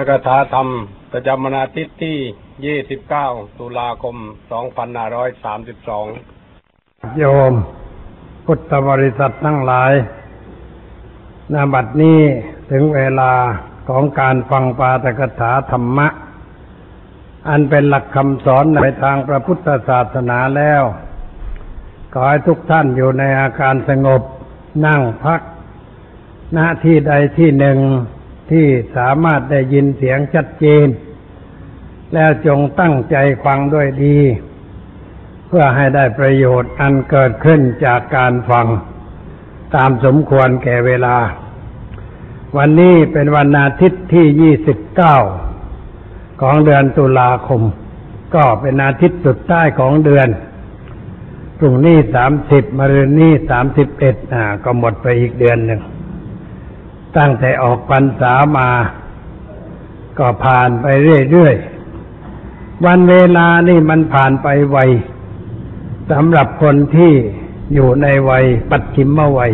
กถาธรรม ประจำวันอาทิตย์ที่ 29 ตุลาคม 2532 โยม พุทธบริษัททั้งหลายนาบัดนี้ถึงเวลาของการฟังปาตกถาธรรมะ อันเป็นหลักคำสอนในทางพระพุทธศาสนาแล้ว ขอให้ทุกท่านอยู่ในอาการสงบนั่งพัก หน้าที่ใดที่หนึ่ง ที่สามารถได้ยินเสียงชัดเจน แล้วจงตั้งใจฟังด้วยดี เพื่อให้ได้ประโยชน์อันเกิดขึ้นจากการฟัง ตามสมควรแก่เวลา วันนี้เป็นวันอาทิตย์ที่29ของเดือนตุลาคม ก็เป็นอาทิตย์สุดท้ายของเดือนพรุ่งนี้30มะรืนนี้31อ่า ก็หมดไปอีกเดือนหนึ่ง ตั้งแต่ออกพรรษามา ก็ผ่านไปเรื่อยๆ วันเวลานี่มันผ่านไปไวสำหรับคนที่อยู่ในวัยปัจฉิมวัย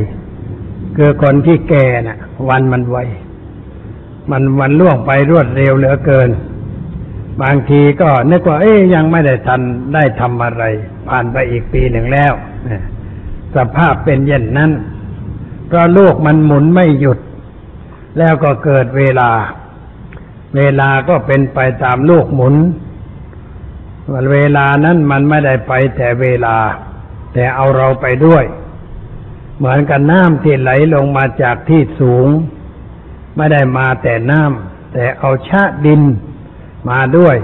คือคนที่แก่น่ะ วันมันไวมันวันล่วงไปรวดเร็วเหลือเกิน บางทีก็นึกว่า เอ๊ยยังไม่ได้ทันได้ทำอะไร ผ่านไปอีกปีหนึ่งแล้วสภาพเป็นเย็นนั้นเพราะโลกมันหมุนไม่หยุด แล้วก็เกิดเวลา เวลาก็เป็นไปตามโลกหมุนวันเวลานั้นมันไม่ได้ไปแต่เวลา แต่เอาเราไปด้วย เหมือนกับน้ำที่ไหลลงมาจากที่สูง ไม่ได้มาแต่น้ำแต่เอาชะดินมาด้วย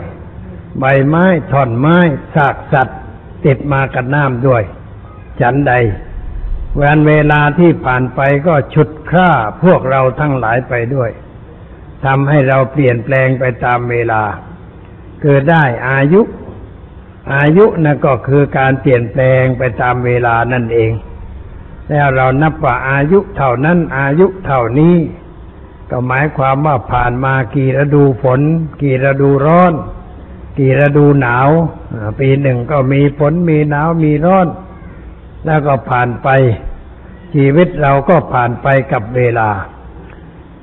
ใบไม้ท่อนไม้ซากสัตว์ ติดมากับน้ำด้วย ฉันใด วันเวลาที่ผ่านไปก็ฉุดค่าพวกเราทั้งหลายไปด้วยทำให้เราเปลี่ยนแปลงไปตามเวลา เกิดได้อายุ อายุนั่นก็คือการเปลี่ยนแปลงไปตามเวลานั่นเอง แล้วเรานับว่าอายุเท่านั้นอายุเท่านี้ ก็หมายความว่าผ่านมากี่ฤดูฝน กี่ฤดูร้อน กี่ฤดูหนาว ปีหนึ่งก็มีฝนมีหนาวมีร้อน แล้วก็ผ่านไป ชีวิตเราก็ผ่านไปกับเวลา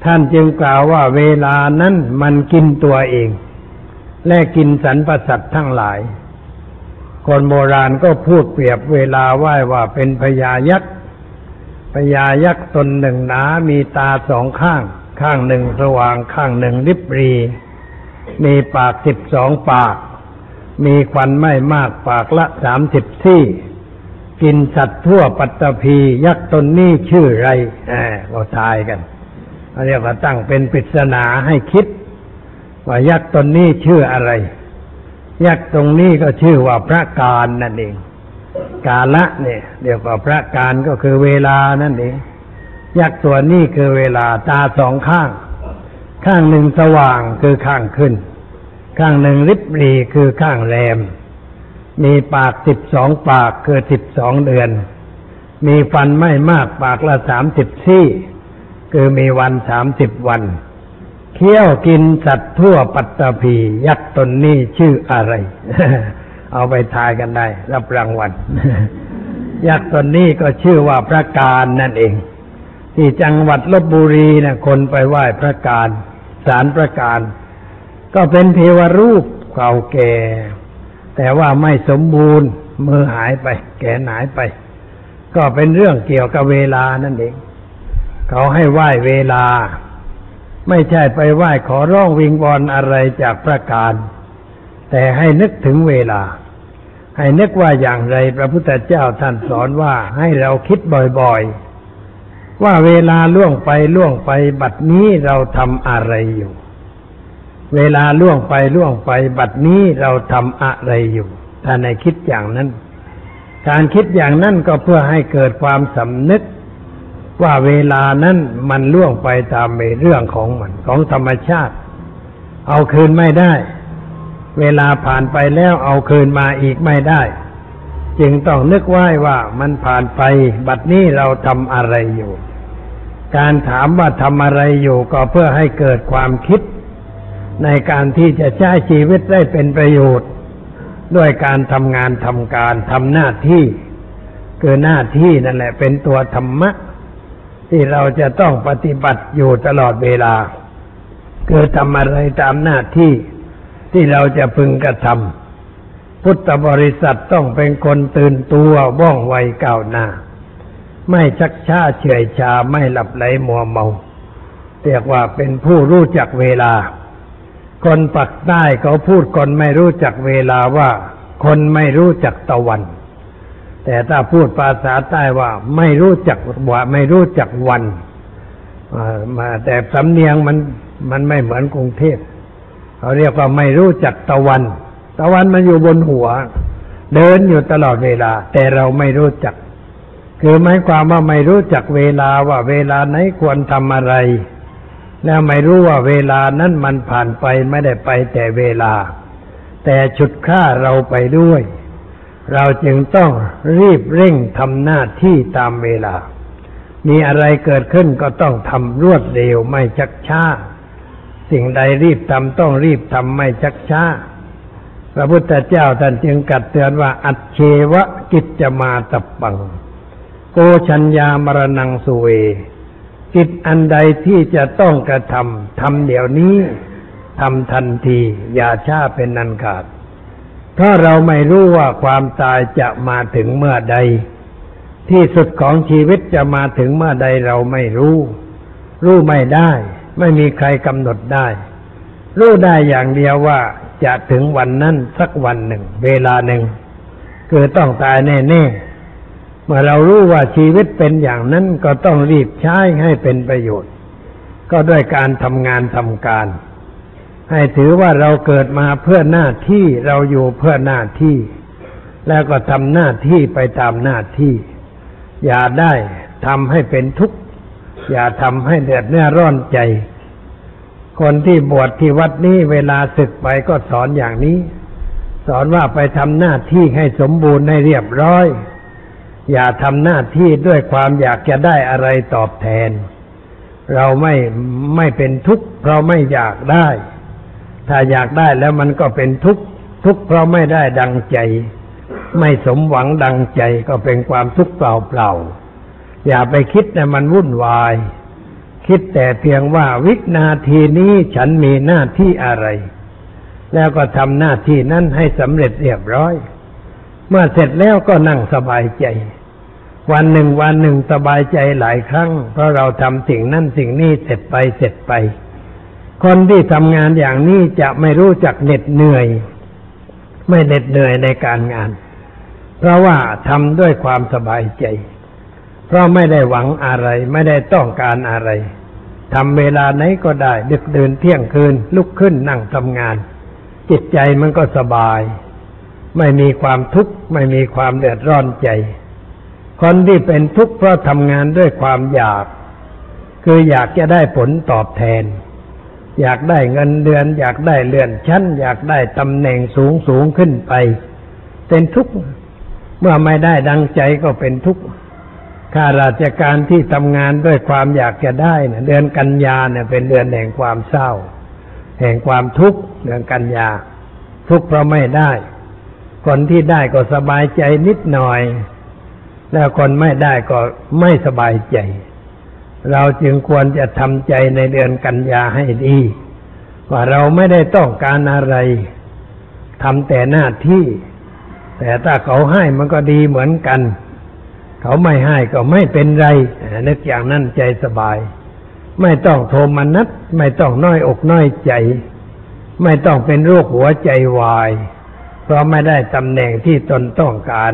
ท่านจึงกล่าวว่าเวลานั้นมันกินตัวเอง และกินสรรพสัตว์ทั้งหลาย คนโบราณก็พูดเปรียบเวลาไหว้ว่าเป็นพญายักษ์พญายักษ์ตนหนึ่งหนามีตาสองข้าง ข้างหนึ่งสว่างข้างหนึ่งริบรี มีปากสิบสองปาก มีควันไม่มากปากละสามสิบซี่ กินสัตว์ทั่วปัตตภียักษ์ตนนี้ชื่อไรแอบก็ทายกันเรียกว่าตั้งเป็นปริศนาให้คิด ว่ายักษ์ตนนี้ชื่ออะไร ยักษ์ตรงนี้ก็ชื่อว่าพระการนั่นเอง กาละเนี่ยเรียกว่าพระการก็คือเวลานั่นเองยักษ์ตัวนี้คือเวลาตาสองข้าง ข้างหนึ่งสว่างคือข้างขึ้น ข้างหนึ่งริบรีคือข้างแรม มีปากสิบสองปากคือสิบสองเดือน มีฟันไม่มากปากละสามสิบซี่ คือมีวันสามสิบวันเคี้ยวกินสัตว์ทั่วปัตตภียักษ์ตนนี้ชื่ออะไร เอาไปทายกันได้ รับรางวัลยักษ์ตนนี้ก็ชื่อว่าพระการนั่นเอง ที่จังหวัดลบบุรีนะคนไปไหว้พระการสารพระการ ก็เป็นเทวรูปเก่าแก่ แต่ว่าไม่สมบูรณ์มือหายไป แขนหายไป ก็เป็นเรื่องเกี่ยวกับเวลานั่นเอง เขาให้ไหว้เวลา ไม่ใช่ไปไหว้ขอร้องวิงวอนอะไรจากพระการ แต่ให้นึกถึงเวลา ให้นึกว่าอย่างไรพระพุทธเจ้าท่านสอนว่าให้เราคิดบ่อยๆ ว่าเวลาล่วงไปล่วงไปบัดนี้เราทำอะไรอยู่ เวลาล่วงไปล่วงไปบัดนี้เราทำอะไรอยู่ ถ้าในคิดอย่างนั้น การคิดอย่างนั้นก็เพื่อให้เกิดความสำนึก ว่าเวลานั้นมันล่วงไปตามเรื่องของมันของธรรมชาติ เอาคืนไม่ได้ เวลาผ่านไปแล้วเอาคืนมาอีกไม่ได้ จึงต้องนึกไว้ว่ามันผ่านไป บัดนี้เราทำอะไรอยู่ การถามว่าทำอะไรอยู่ก็เพื่อให้เกิดความคิด ในการที่จะใช้ชีวิตได้เป็นประโยชน์ ด้วยการทำงานทำการทำหน้าที่คือหน้าที่นั่นแหละเป็นตัวธรรมะ ที่เราจะต้องปฏิบัติอยู่ตลอดเวลา คือทำอะไรตามหน้าที่ที่เราจะพึงกระทำพุทธบริษัทต้องเป็นคนตื่นตัวว่องไวก้าวหน้า ไม่ชักช้าเฉื่อยชาไม่หลับไหลมัวเมาเรียกว่าเป็นผู้รู้จักเวลา คนปักใต้เขาพูดคนไม่รู้จักเวลาว่า คนไม่รู้จักตะวัน แต่ถ้าพูดภาษาใต้ว่า ไม่รู้จักว่าไม่รู้จักวันมาแต่สำเนียงมันมันไม่เหมือนกรุงเทพเขาเรียกว่าไม่รู้จักตะวัน ตะวันมันอยู่บนหัว เดินอยู่ตลอดเวลา แต่เราไม่รู้จัก คือหมายความว่าไม่รู้จักเวลาว่าเวลาไหนควรทำอะไร แล้วไม่รู้ว่าเวลานั้นมันผ่านไปไม่ได้ไปแต่เวลา แต่ฉุดฆ่าเราไปด้วย เราจึงต้องรีบเร่งทำหน้าที่ตามเวลา มีอะไรเกิดขึ้นก็ต้องทำรวดเร็วไม่ชักช้า สิ่งใดรีบทำต้องรีบทำไม่ชักช้า พระพุทธเจ้าท่านจึงกัดเตือนว่า อัจเชวะกิจจะมาตับปัง โกชัญญามรณังสุเว กิจอันใดที่จะต้องกระทำทำเดี๋ยวนี้ทำทันที อย่าช้าเป็นนันขาด เพราะเราไม่รู้ว่าความตายจะมาถึงเมื่อใด ที่สุดของชีวิตจะมาถึงเมื่อใดเราไม่รู้ รู้ไม่ได้ ไม่มีใครกำหนดได้ รู้ได้อย่างเดียวว่าจะถึงวันนั้นสักวันหนึ่ง เวลาหนึ่ง คือต้องตายแน่ ๆ มื่อเรารู้ว่าชีวิตเป็นอย่างนั้นก็ต้องรีบใช้ให้เป็นประโยชน์ ก็ด้วยการทำงานทำการ ให้ถือว่าเราเกิดมาเพื่อหน้าที่เราอยู่เพื่อหน้าที่ แล้วก็ทำหน้าที่ไปตามหน้าที่ อย่าได้ทำให้เป็นทุกข์อย่าทำให้เดือดเนื้อร้อนใจ คนที่บวชที่วัดนี้เวลาศึกไปก็สอนอย่างนี้ สอนว่าไปทำหน้าที่ให้สมบูรณ์ให้เรียบร้อย อย่าทำหน้าที่ด้วยความอยากจะได้อะไรตอบแทน เราไม่ไม่เป็นทุกข์เพราะไม่อยากได้ ถ้าอยากได้แล้วมันก็เป็นทุกข์ทุกข์เพราะไม่ได้ดังใจ ไม่สมหวังดังใจก็เป็นความทุกข์เปล่าๆอย่าไปคิดแต่มันวุ่นวาย คิดแต่เพียงว่าวินาทีนี้ฉันมีหน้าที่อะไร แล้วก็ทำหน้าที่นั้นให้สำเร็จเรียบร้อย เมื่อเสร็จแล้วก็นั่งสบายใจ วันหนึ่งวันหนึ่งสบายใจหลายครั้ง เพราะเราทำสิ่งนั้นสิ่งนี้เสร็จไปเสร็จไป คนที่ทำงานอย่างนี้จะไม่รู้จักเหน็ดเหนื่อย ไม่เหน็ดเหนื่อยในการงาน เพราะว่าทำด้วยความสบายใจ เพราะไม่ได้หวังอะไร ไม่ได้ต้องการอะไรทำเวลาไหนก็ได้ดึกเดินเที่ยงคืนลุกขึ้นนั่งทำงาน จิตใจมันก็สบาย ไม่มีความทุกข์ไม่มีความเดือดร้อนใจ คนที่เป็นทุกข์เพราะทำงานด้วยความอยาก คืออยากจะได้ผลตอบแทน อยากได้เงินเดือน อยากได้เลื่อนชั้น อยากได้ตำแหน่งสูงสูงขึ้นไป เป็นทุกข์เมื่อไม่ได้ดังใจก็เป็นทุกข์ข้าราชการที่ทำงานด้วยความอยากจะได้เนี่ยเดือนกันยาเนี่ยเป็นเดือนแห่งความเศร้า แห่งความทุกข์เดือนกันยา ทุกข์เพราะไม่ได้ คนที่ได้ก็สบายใจนิดหน่อย แล้วคนไม่ได้ก็ไม่สบายใจ เราจึงควรจะทำใจในเดือนกันยาให้ดี ว่าเราไม่ได้ต้องการอะไรทำแต่หน้าที่ แต่ถ้าเขาให้มันก็ดีเหมือนกัน เขาไม่ให้ก็ไม่เป็นไรนึกอย่างนั้นใจสบาย ไม่ต้องโทมนัสไม่ต้องน้อยอกน้อยใจ ไม่ต้องเป็นโรคหัวใจวาย เพราะไม่ได้ตำแหน่งที่ตนต้องการ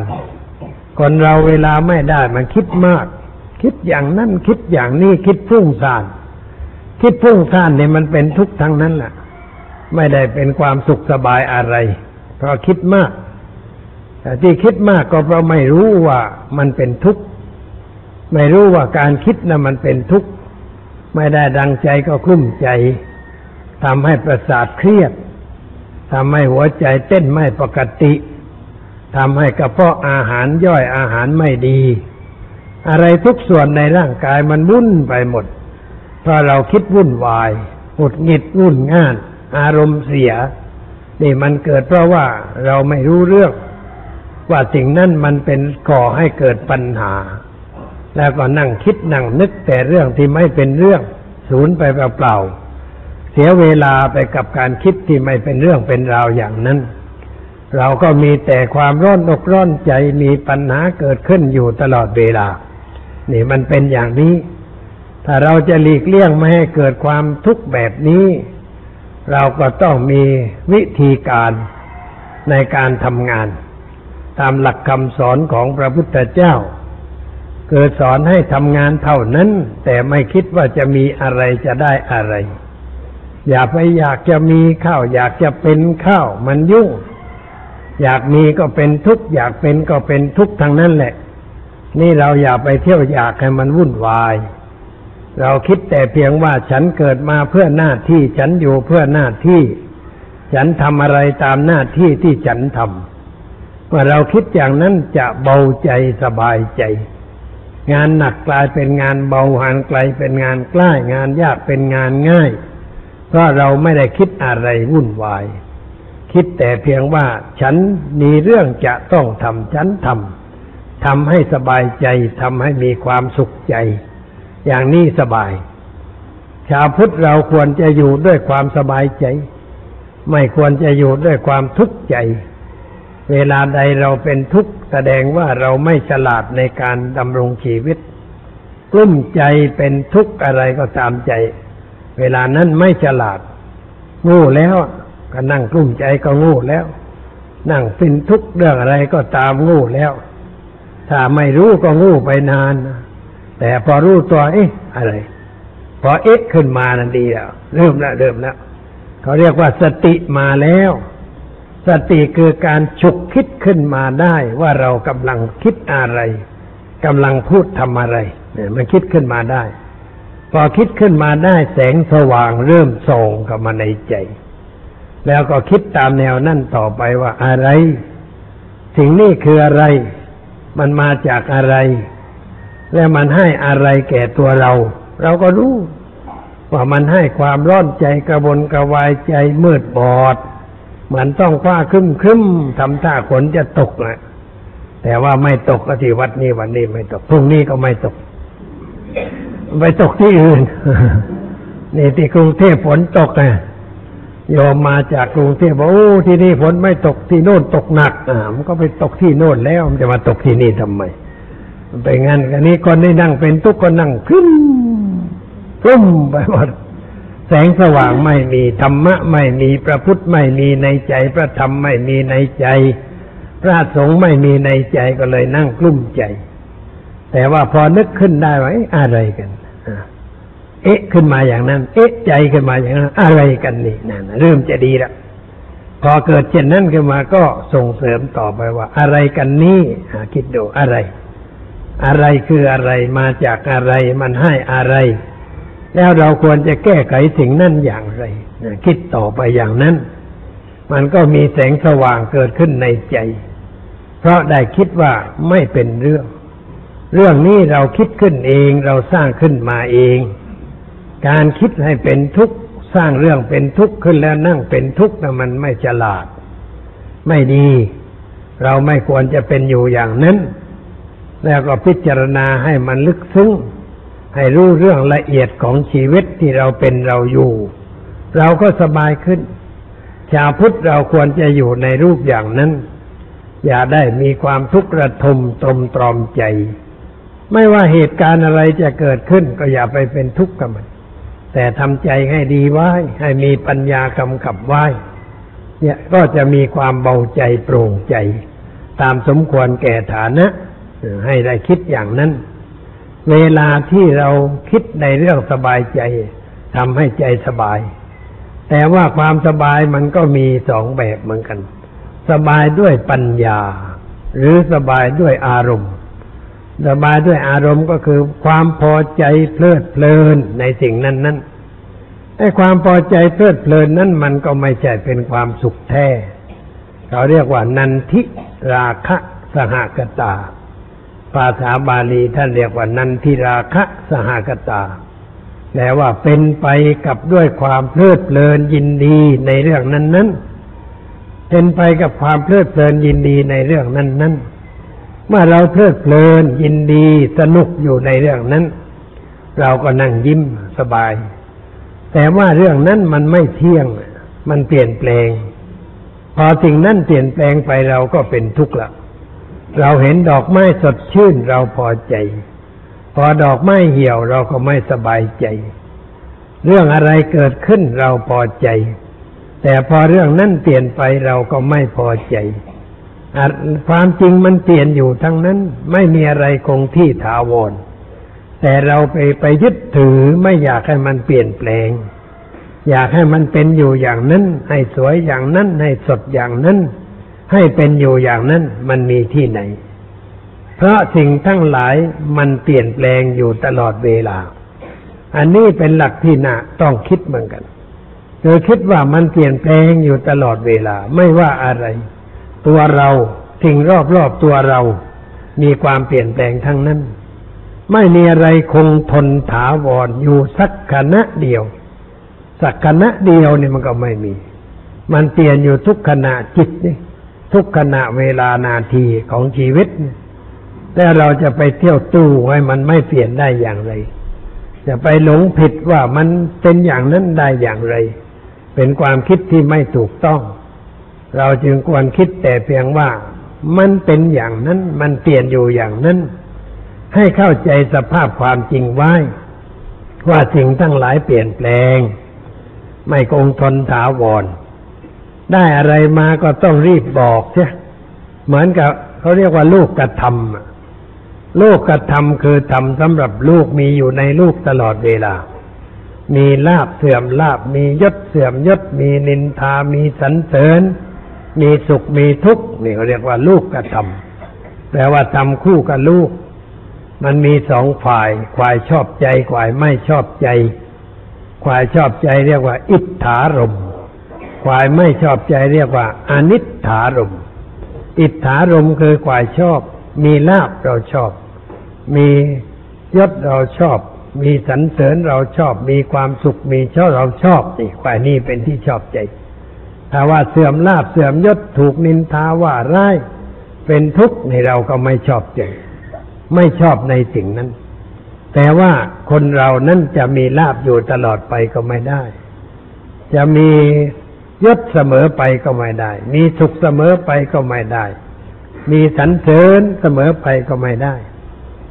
คนเราเวลาไม่ได้มันคิดมาก คิดอย่างนั้นคิดอย่างนี้คิดพุ่งซ่านคิดพุ่งซ่านเนี่ยมันเป็นทุกข์ทั้งนั้นแหละไม่ได้เป็นความสุขสบายอะไร เพราะคิดมากแต่ที่คิดมากก็เพราะไม่รู้ว่ามันเป็นทุกข์ไม่รู้ว่าการคิดนะ่ะมันเป็นทุกข์ไม่ได้ดังใจก็คลุ้มใจทำให้ประสาทเครียด ทำให้หัวใจเต้นไม่ปกติทำให้กระเพาะอาหารย่อยอาหารไม่ดี อะไรทุกส่วนในร่างกายมันวุ่นไปหมด เพราะเราคิดวุ่นวายหงุดหงิดวุ่นง่าน อารมณ์เสีย นี่มันเกิดเพราะว่าเราไม่รู้เรื่อง ว่าสิ่งนั้นมันเป็นก่อให้เกิดปัญหา แล้วก็นั่งคิดนั่งนึกแต่เรื่องที่ไม่เป็นเรื่องสูญไปเปล่าๆ สียเวลาไปกับการคิดที่ไม่เป็นเรื่องเป็นราวอย่างนั้น เราก็มีแต่ความร้อนอกร้อนใจมีปัญหาเกิดขึ้นอยู่ตลอดเวลา นี่มันเป็นอย่างนี้ ถ้าเราจะหลีกเลี่ยงไม่ให้เกิดความทุกข์แบบนี้ เราก็ต้องมีวิธีการในการทำงาน ตามหลักคำสอนของพระพุทธเจ้าเกิดสอนให้ทำงานเท่านั้น แต่ไม่คิดว่าจะมีอะไรจะได้อะไร อย่าไปอยากจะมีข้าว อยากจะเป็นข้าวมันยุ่ง อยากมีก็เป็นทุกข์อยากเป็นก็เป็นทุกข์ทั้งนั้นแหละ นี่เราอย่าไปเที่ยวอยากให้มันวุ่นวาย เราคิดแต่เพียงว่าฉันเกิดมาเพื่อหน้าที่ฉันอยู่เพื่อหน้าที่ ฉันทำอะไรตามหน้าที่ที่ฉันทำเมื่อเราคิดอย่างนั้นจะเบาใจสบายใจ งานหนักกลายเป็นงานเบาหันไกลเป็นงานใกล้งานยากเป็นงานง่าย เพราะเราไม่ได้คิดอะไรวุ่นวาย คิดแต่เพียงว่าฉันมีเรื่องจะต้องทำฉันทำทำให้สบายใจทำให้มีความสุขใจ อย่างนี้สบาย ชาวพุทธเราควรจะอยู่ด้วยความสบายใจ ไม่ควรจะอยู่ด้วยความทุกข์ใจ เวลาใดเราเป็นทุกข์แสดงว่าเราไม่ฉลาดในการดำรงชีวิตกลุ้มใจเป็นทุกข์อะไรก็ตามใจ เวลานั้นไม่ฉลาด โง่แล้วก็นั่งกลุ้มใจก็โง่แล้ว นั่งเป็นทุกข์เรื่องอะไรก็ตามโง่แล้ว ถ้าไม่รู้ก็โง่ไปนาน แต่พอรู้ตัวเอ๊ะอะไร พอเอ๊ะขึ้นมานั่นดีแล้วเริ่มแล้วเริ่มแล้วเขาเรียกว่าสติมาแล้ว สติคือการฉุกคิดขึ้นมาได้ว่าเรากำลังคิดอะไรกำลังพูดทำอะไร เนี่ยมันคิดขึ้นมาได้ อคิดขึ้นมาได้แสงสว่างเริ่มส่องเข้ามาในใจ แล้วก็คิดตามแนวนั่นต่อไปว่าอะไร สิ่งนี้คืออะไร มันมาจากอะไร และมันให้อะไรแก่ตัวเรา เราก็รู้ ว่ามันให้ความร้อนใจกระวนกระวายใจมืดบอดเหมือนต้องคว้าครึ้มครึ้มทำท่าฝนจะตกนะแต่ว่าไม่ตกก็ที่วัดนี้วันนี้ไม่ตกพรุ่งนี้ก็ไม่ตก ไปตกที่อื่น นี่ที่กรุงเทพฝนตกไงโยมมาจากกรุงเทพบอกโอ้ที่นี่ฝนไม่ตกที่โน่นตกหนักอ่ามันก็ไปตกที่โน่นแล้ว มันจะมาตกที่นี่ทำไมไปงั้นกันนี้คนที่นั่งเป็นทุกคนนั่งขึ้นรุ่มไปหมดแสงสว่างไม่มีธรรมะไม่มีพระพุทธไม่มีในใจ พระธรรมไม่มีในใจ พระสงฆ์ไม่มีในใจก็เลยนั่งกลุ้มใจ แต่ว่าพอนึกขึ้นได้ว่าอะไรกันเอ๊ะขึ้นมาอย่างนั้น เอ๊ะใจขึ้นมาอย่างนั้น อะไรกันนี่นั่นเริ่มจะดีล้วพอเกิดเช่นนั้นขึ้นมาก็ส่งเสริมต่อไปว่า อะไรกันนี่คิดดูอะไร อะไรคืออะไรมาจากอะไรมันให้อะไร แล้วเราควรจะแก้ไขสิ่งนั้นอย่างไรคิดต่อไปอย่างนั้น มันก็มีแสงสว่างเกิดขึ้นในใจ เพราะได้คิดว่าไม่เป็นเรื่อง เรื่องนี้เราคิดขึ้นเองเราสร้างขึ้นมาเอง การคิดให้เป็นทุกข์สร้างเรื่องเป็นทุกข์ขึ้นแล้วนั่งเป็นทุกข์นะมันไม่ฉลาด ไม่ดี เราไม่ควรจะเป็นอยู่อย่างนั้น แล้วก็พิจารณาให้มันลึกซึ้งให้รู้เรื่องละเอียดของชีวิตที่เราเป็นเราอยู่ เราก็สบายขึ้น ชาวพุทธเราควรจะอยู่ในรูปอย่างนั้น อย่าได้มีความทุกข์ระทมตรมตรอมใจ ไม่ว่าเหตุการณ์อะไรจะเกิดขึ้น ก็อย่าไปเป็นทุกข์กับมัน แต่ทำใจให้ดีไว้ ให้มีปัญญากำกับไว้ เนี่ยก็จะมีความเบาใจโปร่งใจ ตามสมควรแก่ฐานะให้ได้คิดอย่างนั้น เวลาที่เราคิดในเรื่องสบายใจทำให้ใจสบาย แต่ว่าความสบายมันก็มีสองแบบเหมือนกัน สบายด้วยปัญญา หรือสบายด้วยอารมณ์ สบายด้วยอารมณ์ก็คือความพอใจเพลิดเพลินในสิ่งนั้นนั้นไอ้ความพอใจเพลิดเพลินนั้นมันก็ไม่ใช่เป็นความสุขแท้เขาเรียกว่านันทิราคะสหกตา ภาษาบาลีท่านเรียกว่านันทิราคะสหกตาแปลว่าเป็นไปกับด้วยความเพลิดเพลินยินดีในเรื่องนั้นนั้นเป็นไปกับความเพลิดเพลินยินดีในเรื่องนั้นนั้น เมื่อเราเพลิดเพลินยินดีสนุกอยู่ในเรื่องนั้น เราก็นั่งยิ้มสบาย แต่ว่าเรื่องนั้นมันไม่เที่ยง มันเปลี่ยนแปลง พอสิ่งนั้นเปลี่ยนแปลงไปเราก็เป็นทุกข์ละเราเห็นดอกไม้สดชื่นเราพอใจ พอดอกไม้เหี่ยวเราก็ไม่สบายใจ เรื่องอะไรเกิดขึ้นเราพอใจ แต่พอเรื่องนั้นเปลี่ยนไปเราก็ไม่พอใจ ความจริงมันเปลี่ยนอยู่ทั้งนั้น ไม่มีอะไรคงที่ถาวร แต่เราไปไปยึดถือไม่อยากให้มันเปลี่ยนแปลง อยากให้มันเป็นอยู่อย่างนั้น ให้สวยอย่างนั้น ให้สดอย่างนั้น ให้เป็นอยู่อย่างนั้น มันมีที่ไหน เพราะสิ่งทั้งหลายมันเปลี่ยนแปลงอยู่ตลอดเวลา อันนี้เป็นหลักที่น่าต้องคิดเหมือนกันโดยคิดว่ามันเปลี่ยนแปลงอยู่ตลอดเวลาไม่ว่าอะไร ตัวเราสิ่งรอบๆตัวเรา มีความเปลี่ยนแปลงทั้งนั้น ไม่มีอะไรคงทนถาวรอยู่สักขณะเดียว สักขณะเดียวนี่มันก็ไม่มี มันเปลี่ยนอยู่ทุกขณะจิตนี่ทุกขณะเวลานาทีของชีวิต แต่เราจะไปเที่ยวตู้ให้มันไม่เปลี่ยนได้อย่างไร จะไปหลงผิดว่ามันเป็นอย่างนั้นได้อย่างไร เป็นความคิดที่ไม่ถูกต้อง เราจึงควรคิดแต่เพียงว่ามันเป็นอย่างนั้นมันเปลี่ยนอยู่อย่างนั้น ให้เข้าใจสภาพความจริงไว้ ว่าสิ่งทั้งหลายเปลี่ยนแปลง ไม่คงทนถาวร ได้อะไรมาก็ต้องรีบบอกใช่เหมือนกับเขาเรียกว่าลูกกระทำลูกกระทำคือทำสำหรับลูกมีอยู่ในลูกตลอดเวลา มีลาบเสื่อมลาบมียศเสื่อมยศมีนินทามีสรรเสริญ มีสุขมีทุกข์นี่เขาเรียกว่าลูกกระทำแปลว่าทำคู่กับลูก มันมีสองฝ่ายฝ่ายชอบใจฝ่ายไม่ชอบใจฝ่ายชอบใจเรียกว่า อิทธารมฝ่ายไม่ชอบใจเรียกว่า อนิถารมอิทธารมคือฝ่ายชอบ มีลาบเราชอบ มียศเราชอบ มีสรรเสริญเราชอบ มีความสุขมีชอบเราชอบนี่ฝ่ายนี้เป็นที่ชอบใจ ถ้าว่าเสื่อมลาบเสื่อมยศถูกนินทาว่าร้ายเป็นทุกข์ในเราก็ไม่ชอบใจ ไม่ชอบในสิ่งนั้น แต่ว่าคนเรานั้นจะมีลาบอยู่ตลอดไปก็ไม่ได้ จะมียศเสมอไปก็ไม่ได้ มีสุขเสมอไปก็ไม่ได้ มีสรรเสริญเสมอไปก็ไม่ได้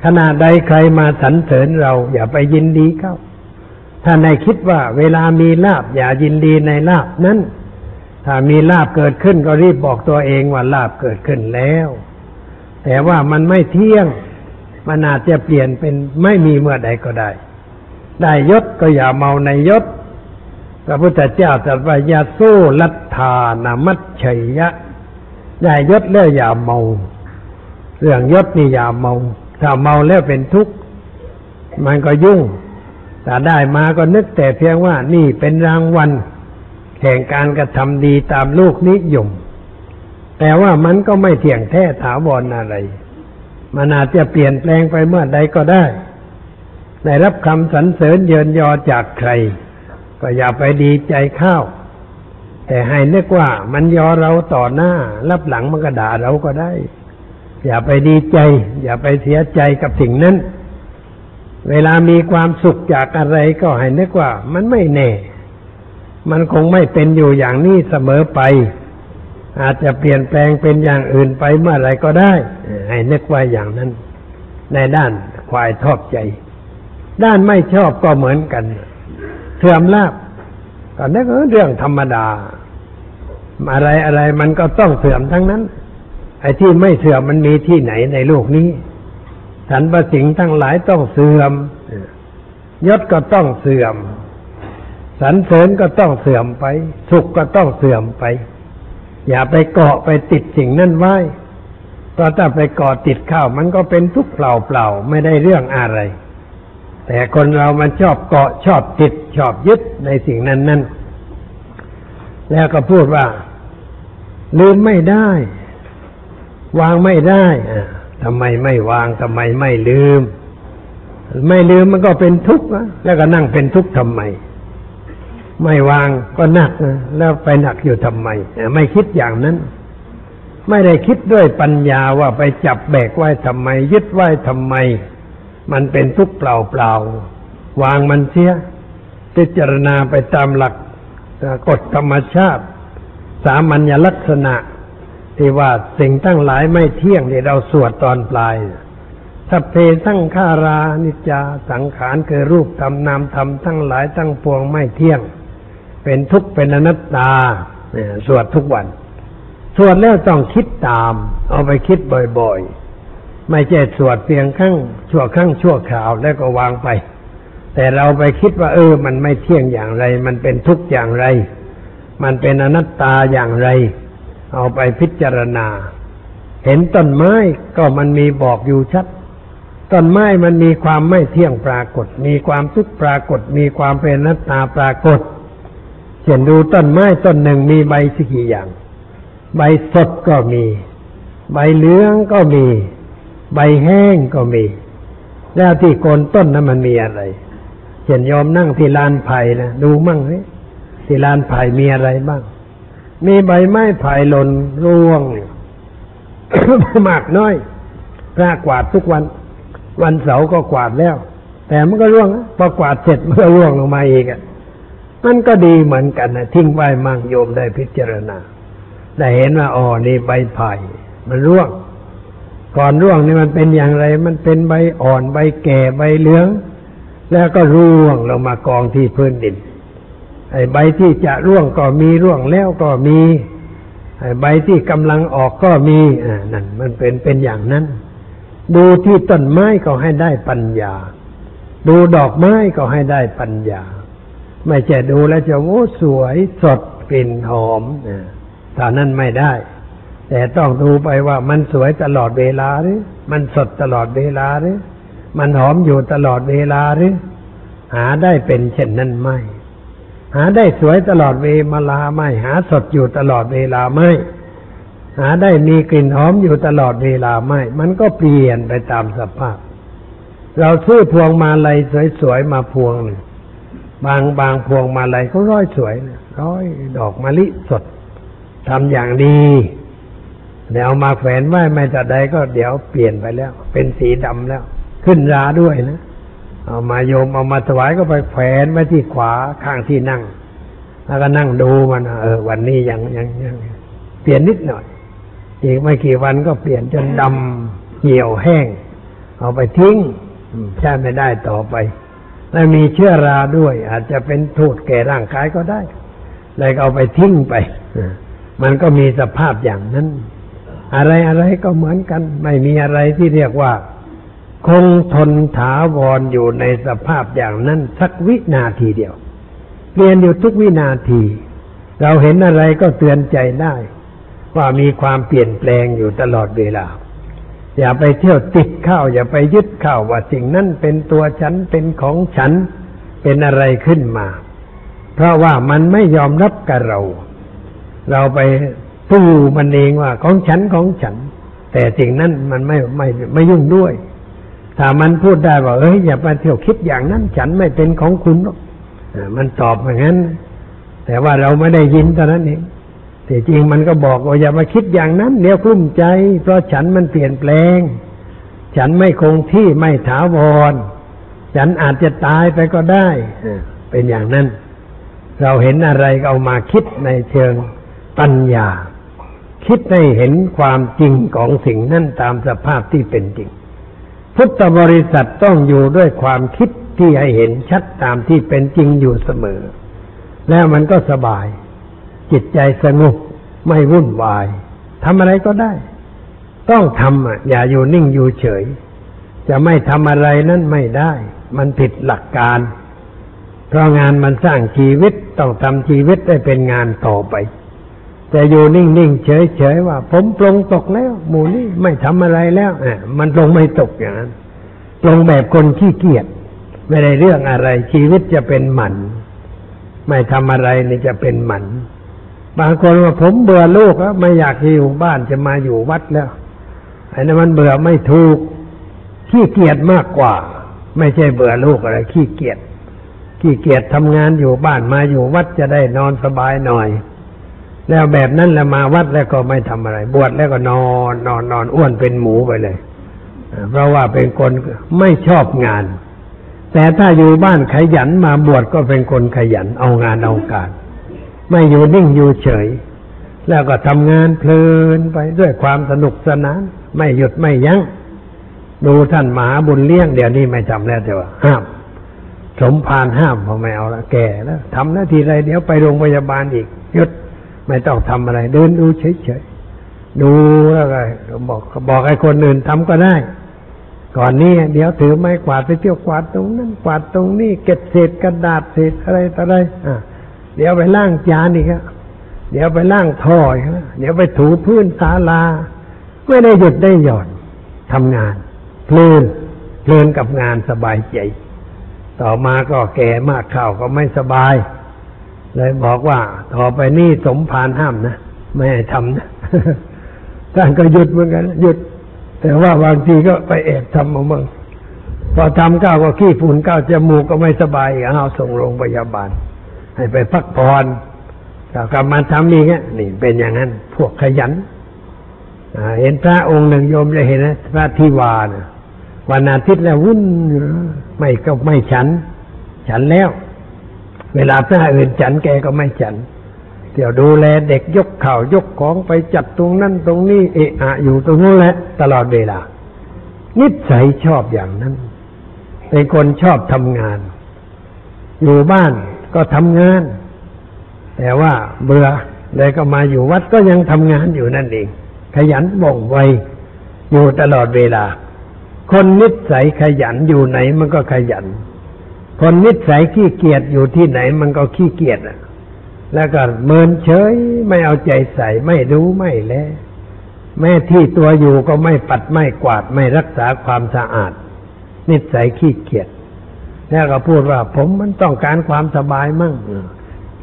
ขณะใดใครมาสรรเสริญเราอย่าไปยินดีเข้า ถ้าในคิดว่าเวลามีลาบอย่ายินดีในลาบนั้น ถ้ามีลาบเกิดขึ้นก็รีบบอกตัวเองว่าลาบเกิดขึ้นแล้ว แต่ว่ามันไม่เที่ยง มันอาจจะเปลี่ยนเป็นไม่มีเมื่อใดก็ได้ ได้ยศก็อย่าเมาในยศพระพุทธเจ้าตรัสว่ายาสู้ลัทธานามัชชัยยะ ได้ยศแล้วอย่าเมา เรื่องยศนี่อย่าเมา ถ้าเมาแล้วเป็นทุกข์ มันก็ยุ่ง แต่ได้มาก็นึกแต่เพียงว่านี่เป็นรางวัล แห่งการกระทำดีตามลูกนิยม แต่ว่ามันก็ไม่เที่ยงแท้ถาวรอะไร มันอาจจะเปลี่ยนแปลงไปเมื่อใดก็ได้ ได้รับคำสรรเสริญเยินยอจากใคร ก็อย่าไปดีใจข้าวแต่ให้นึกว่ามันยอเราต่อหน้า รับหลังมันก็ด่าเราก็ได้ อย่าไปดีใจ อย่าไปเสียใจกับสิ่งนั้น เวลามีความสุขจากอะไรก็ให้นึกว่ามันไม่แน่ มันคงไม่เป็นอยู่อย่างนี้เสมอไป อาจจะเปลี่ยนแปลงเป็นอย่างอื่นไปเมื่อไรก็ได้ ให้นึกไว้อย่างนั้น ในด้านควายชอบใจ ด้านไม่ชอบก็เหมือนกันเสื่อมลาบก็นึกเรื่องธรรมดา อะไรอะไรมันก็ต้องเสื่อมทั้งนั้น ไอ้ที่ไม่เสื่อมมันมีที่ไหนในโลกนี้สรรพสิ่งทั้งหลายต้องเสื่อมยศก็ต้องเสื่อม สรรเสริญก็ต้องเสื่อมไป สุขก็ต้องเสื่อมไป อย่าไปเกาะไปติดสิ่งนั้นไว้เพราะถ้าไปเกาะติดข้าวมันก็เป็นทุกข์เปล่าๆไม่ได้เรื่องอะไร แต่คนเรามันชอบเกาะชอบติดชอบยึดในสิ่งนั้นนั่นแล้วก็พูดว่า ลืมไม่ได้ วางไม่ได้ทำไมไม่วางทำไมไม่ลืม ไม่ลืมมันก็เป็นทุกข์แล้วก็นั่งเป็นทุกข์ทำไม ไม่วางก็หนักนะแล้วไปหนักอยู่ทำไมไม่คิดอย่างนั้น ไม่ได้คิดด้วยปัญญาว่าไปจับแบกไว้ทำไม ยึดไว้ทำไม มันเป็นทุกข์เปล่าเปล่าวางมันเสียพิจารณาไปตามหลักกฎธรรมชาติ สามัญลักษณะ ที่ว่าสิ่งทั้งหลายไม่เที่ยงที่เราสวดตอนปลายสัพเพทั้งขารานิจจาสังขารคือรูปธรรมนามธรรมทั้งหลายทั้งปวงไม่เที่ยง เป็นทุกข์เป็นอนัตตาสวดทุกวัน สวดแล้วต้องคิดตาม เอาไปคิดบ่อยๆ ไม่ใช่สวดเพียงครั้งชั่วครั้งชั่วคราวแล้วก็วางไป แต่เราไปคิดว่า เออ มันไม่เที่ยงอย่างไร มันเป็นทุกข์อย่างไร มันเป็นอนัตตาอย่างไร เอาไปพิจารณา เห็นต้นไม้ก็มันมีบอกอยู่ชัดต้นไม้มันมีความไม่เที่ยงปรากฏ มีความทุกข์ปรากฏ มีความเป็นอนัตตาปรากฏ เช่นดูต้นไม้ต้นหนึ่งมีใบสักกี่อย่าง ใบสดก็มี ใบเหลืองก็มี ใบแห้งก็มี แล้วที่โคนต้นนั้นมันมีอะไรเช่นโยมนั่งที่ลานไผ่นะดูมั่งสิที่ลานไผ่มีอะไรบ้าง มีใบไม้ไผ่หล่นร่วงมากน้อยพระกวาดทุกวัน วันเสาร์ก็กวาดแล้ว แต่มันก็ร่วงนะพอกวาดเสร็จมันก็ร่วงลงมาอีกอะ มันก็ดีเหมือนกันนะทิ้งไว้มั่งโยมได้พิจารณา ได้เห็นว่าอ๋อนี่ใบไผ่มันร่วง ก่อนร่วงนี่มันเป็นอย่างไร มันเป็นใบอ่อนใบแก่ใบเหลือง แล้วก็ร่วงลงมากองที่พื้นดินไอ้ใบที่จะร่วงก็มีร่วงแล้วก็มีไอ้ใบที่กำลังออกก็มีอ่านั่นมันเป็นเป็นอย่างนั้น ดูที่ต้นไม้ก็ให้ได้ปัญญา ดูดอกไม้ก็ให้ได้ปัญญา ไม่ใช่ดูแล้วจะโอ้สวยสดกลิ่นหอมอ่าตอนนั้นไม่ได้ แต่ต้องดูไปว่ามันสวยตลอดเวลาหรือมันสดตลอดเวลาหรือมันหอมอยู่ตลอดเวลาหรือหาได้เป็นเช่นนั้นไม่ หาได้สวยตลอดเวลาไม่ หาสดอยู่ตลอดเวลาไม่ หาได้มีกลิ่นหอมอยู่ตลอดเวลาไม่ มันก็เปลี่ยนไปตามสภาพ เราซื้อพวงมาลัยสวยๆมาพวงหนึ่ง บางบางพวงมาลัยเขาร้อยสวยนะร้อยดอกมะลิสดทำอย่างดีเดี๋ยวเอามาแขวนไว้ไม่แต่ใดก็เดี๋ยวเปลี่ยนไปแล้ว เป็นสีดำแล้ว ขึ้นราด้วยนะเอามาโยมเอามาถวายก็ไปแขวนไว้ที่ขวาข้างที่นั่ง แล้วก็นั่งดูมันเออ วันนี้ยังยังยังเปลี่ยนนิดหน่อย อีกไม่กี่วันก็เปลี่ยนจนดำเหี่ยวแห้ง เอาไปทิ้งอืมใช้ไม่ได้ต่อไป และมีเชื้อราด้วย อาจจะเป็นโทษแก่ร่างกายก็ได้เลยเอาไปทิ้งไป มันก็มีสภาพอย่างนั้น อะไรอะไรก็เหมือนกัน ไม่มีอะไรที่เรียกว่า คงทนถาวรอยู่ในสภาพอย่างนั้น สักวินาทีเดียวเปลี่ยนอยู่ทุกวินาที เราเห็นอะไรก็เตือนใจได้ ว่ามีความเปลี่ยนแปลงอยู่ตลอดเวลา อย่าไปเที่ยวติดเข้าอย่าไปยึดเข้าว่าสิ่งนั้นเป็นตัวฉันเป็นของฉันเป็นอะไรขึ้นมา เพราะว่ามันไม่ยอมรับกับเรา เราไปตู้มันเองว่าของฉันของฉัน แต่สิ่งนั้นมันไม่ไม่ไม่ยุ่งด้วย ถ้ามันพูดได้ว่าเอ้ยอย่าไปเที่ยวคิดอย่างนั้นฉันไม่เป็นของคุณหรอกมันตอบอย่างนั้น แต่ว่าเราไม่ได้ยินเท่านั้นเอง แต่จริงมันก็บอกว่าอย่ามาคิดอย่างนั้นเดี๋ยวกลุ้มใจ เพราะฉันมันเปลี่ยนแปลง ฉันไม่คงที่ไม่ถาวร ฉันอาจจะตายไปก็ได้เป็นอย่างนั้น เราเห็นอะไรก็เอามาคิดในเชิงปัญญา คิดให้เห็นความจริงของสิ่งนั้นตามสภาพที่เป็นจริง พุทธบริษัทต้องอยู่ด้วยความคิดที่ให้เห็นชัดตามที่เป็นจริงอยู่เสมอ แล้วมันก็สบาย จิตใจสงบไม่วุ่นวายทำอะไรก็ได้ ต้องทำอะ อย่าอยู่นิ่งอยู่เฉย จะไม่ทำอะไรนั้นไม่ได้ มันผิดหลักการ เพราะงานมันสร้างชีวิตต้องทำชีวิตได้เป็นงานต่อไป แต่อยู่นิ่งๆเฉยๆว่า ผมปลงตกแล้ว หมูนี่ไม่ทำอะไรแล้วอะมันปลงไม่ตกอย่างนั้นปลงแบบคนขี้เกียจไม่ได้เรื่องอะไรชีวิตจะเป็นหมัน ไม่ทำอะไรนี่จะเป็นหมัน บางคนว่าผมเบื่อลูกแล้วไม่อยากอยู่บ้านจะมาอยู่วัดแล้วไอ้นั่นมันเบื่อไม่ถูกขี้เกียจมากกว่า ไม่ใช่เบื่อลูกอะไรขี้เกียจขี้เกียจทำงานอยู่บ้านมาอยู่วัดจะได้นอนสบายหน่อย แล้วแบบนั้นแล้วมาวัดแล้วก็ไม่ทำอะไร บวชแล้วก็นอนนอนนอนอ้วนเป็นหมูไปเลยเพราะว่าเป็นคนไม่ชอบงาน แต่ถ้าอยู่บ้านขยันมาบวชก็เป็นคนขยันเอางานเอาการ ไม่อยู่นิ่งอยู่เฉย แล้วก็ทำงานเพลินไปด้วยความสนุกสนาน ไม่หยุดไม่ยัง้งดูท่านมหาบุญเลี้ยงเดี๋ยวนี้ไม่ทำแล้วแต่ว่าห้าม สมภารห้ามพอไม่เอาละแก่แล้วทำหน้าที่อะไรเดี๋ยวไปโรงพยาบาลอีกหยุดไม่ต้องทำอะไร เดินดูเฉยๆดูแล้วก็บอกบอกให้คนอื่นทำก็ได้ก่อนนี้เดี๋ยวถือไม้กวาดไปเที่ยวกวาดตรงนั้นกวาดตรงนี้เก็บเศษกระดาษเศษอะไรต่ออะไรอะ เดี๋ยวไปล้างจานอีกอะเดี๋ยวไปล้างท่ออีกอะเดี๋ยวไปถูพื้นศาลา ไม่ได้หยุดได้หย่อนทำงานเพลินเพลินกับงานสบายใจ ต่อมาก็แก่มากเข้าก็ไม่สบาย เลยบอกว่าต่อไปนี่สมภารห้ามนะไม่ให้ทำนะท่านก็หยุดเหมือนกันหยุด แต่ว่าบางทีก็ไปแอบทำเอาบ้างพอทำก้าวก็ขี้ฝุ่นก้าวจมูกก็ไม่สบายอีกเอาส่งโรงพยาบาล ให้ไปพักผ่อนกลับมาทำนี่เงี้ยนี่เป็นอย่างนั้น พวกขยันอ่าเห็นพระองค์หนึ่งโยมจะเห็นนะพระทิวานะวันอาทิตย์แล้ววุ่นไม่ก็ไม่ฉัน ฉันแล้ว เวลาพระอื่นฉันแกก็ไม่ฉัน เดี๋ยวดูแลเด็กยกข่าวยกของไปจัดตรงนั้นตรงนี้เอะอะอยู่ตรงนู้นแหละ ตลอดเวลา นิสัยชอบอย่างนั้นเป็นคนชอบทำงาน อยู่บ้าน ก็ทำงาน แต่ว่าเบื่อเลยก็มาอยู่วัดก็ยังทำงานอยู่นั่นเอง ขยันบ่งไวอยู่ตลอดเวลา คนนิสัยขยันอยู่ไหนมันก็ขยัน คนนิสัยขี้เกียจอยู่ที่ไหนมันก็ขี้เกียจแล้วก็เมินเฉยไม่เอาใจใส่ไม่รู้ไม่แลแม่ที่ตัวอยู่ก็ไม่ปัดไม่กวาดไม่รักษาความสะอาด นิสัยขี้เกียจ แล้วก็พูดว่า ผมมันต้องการความสบายมั่ง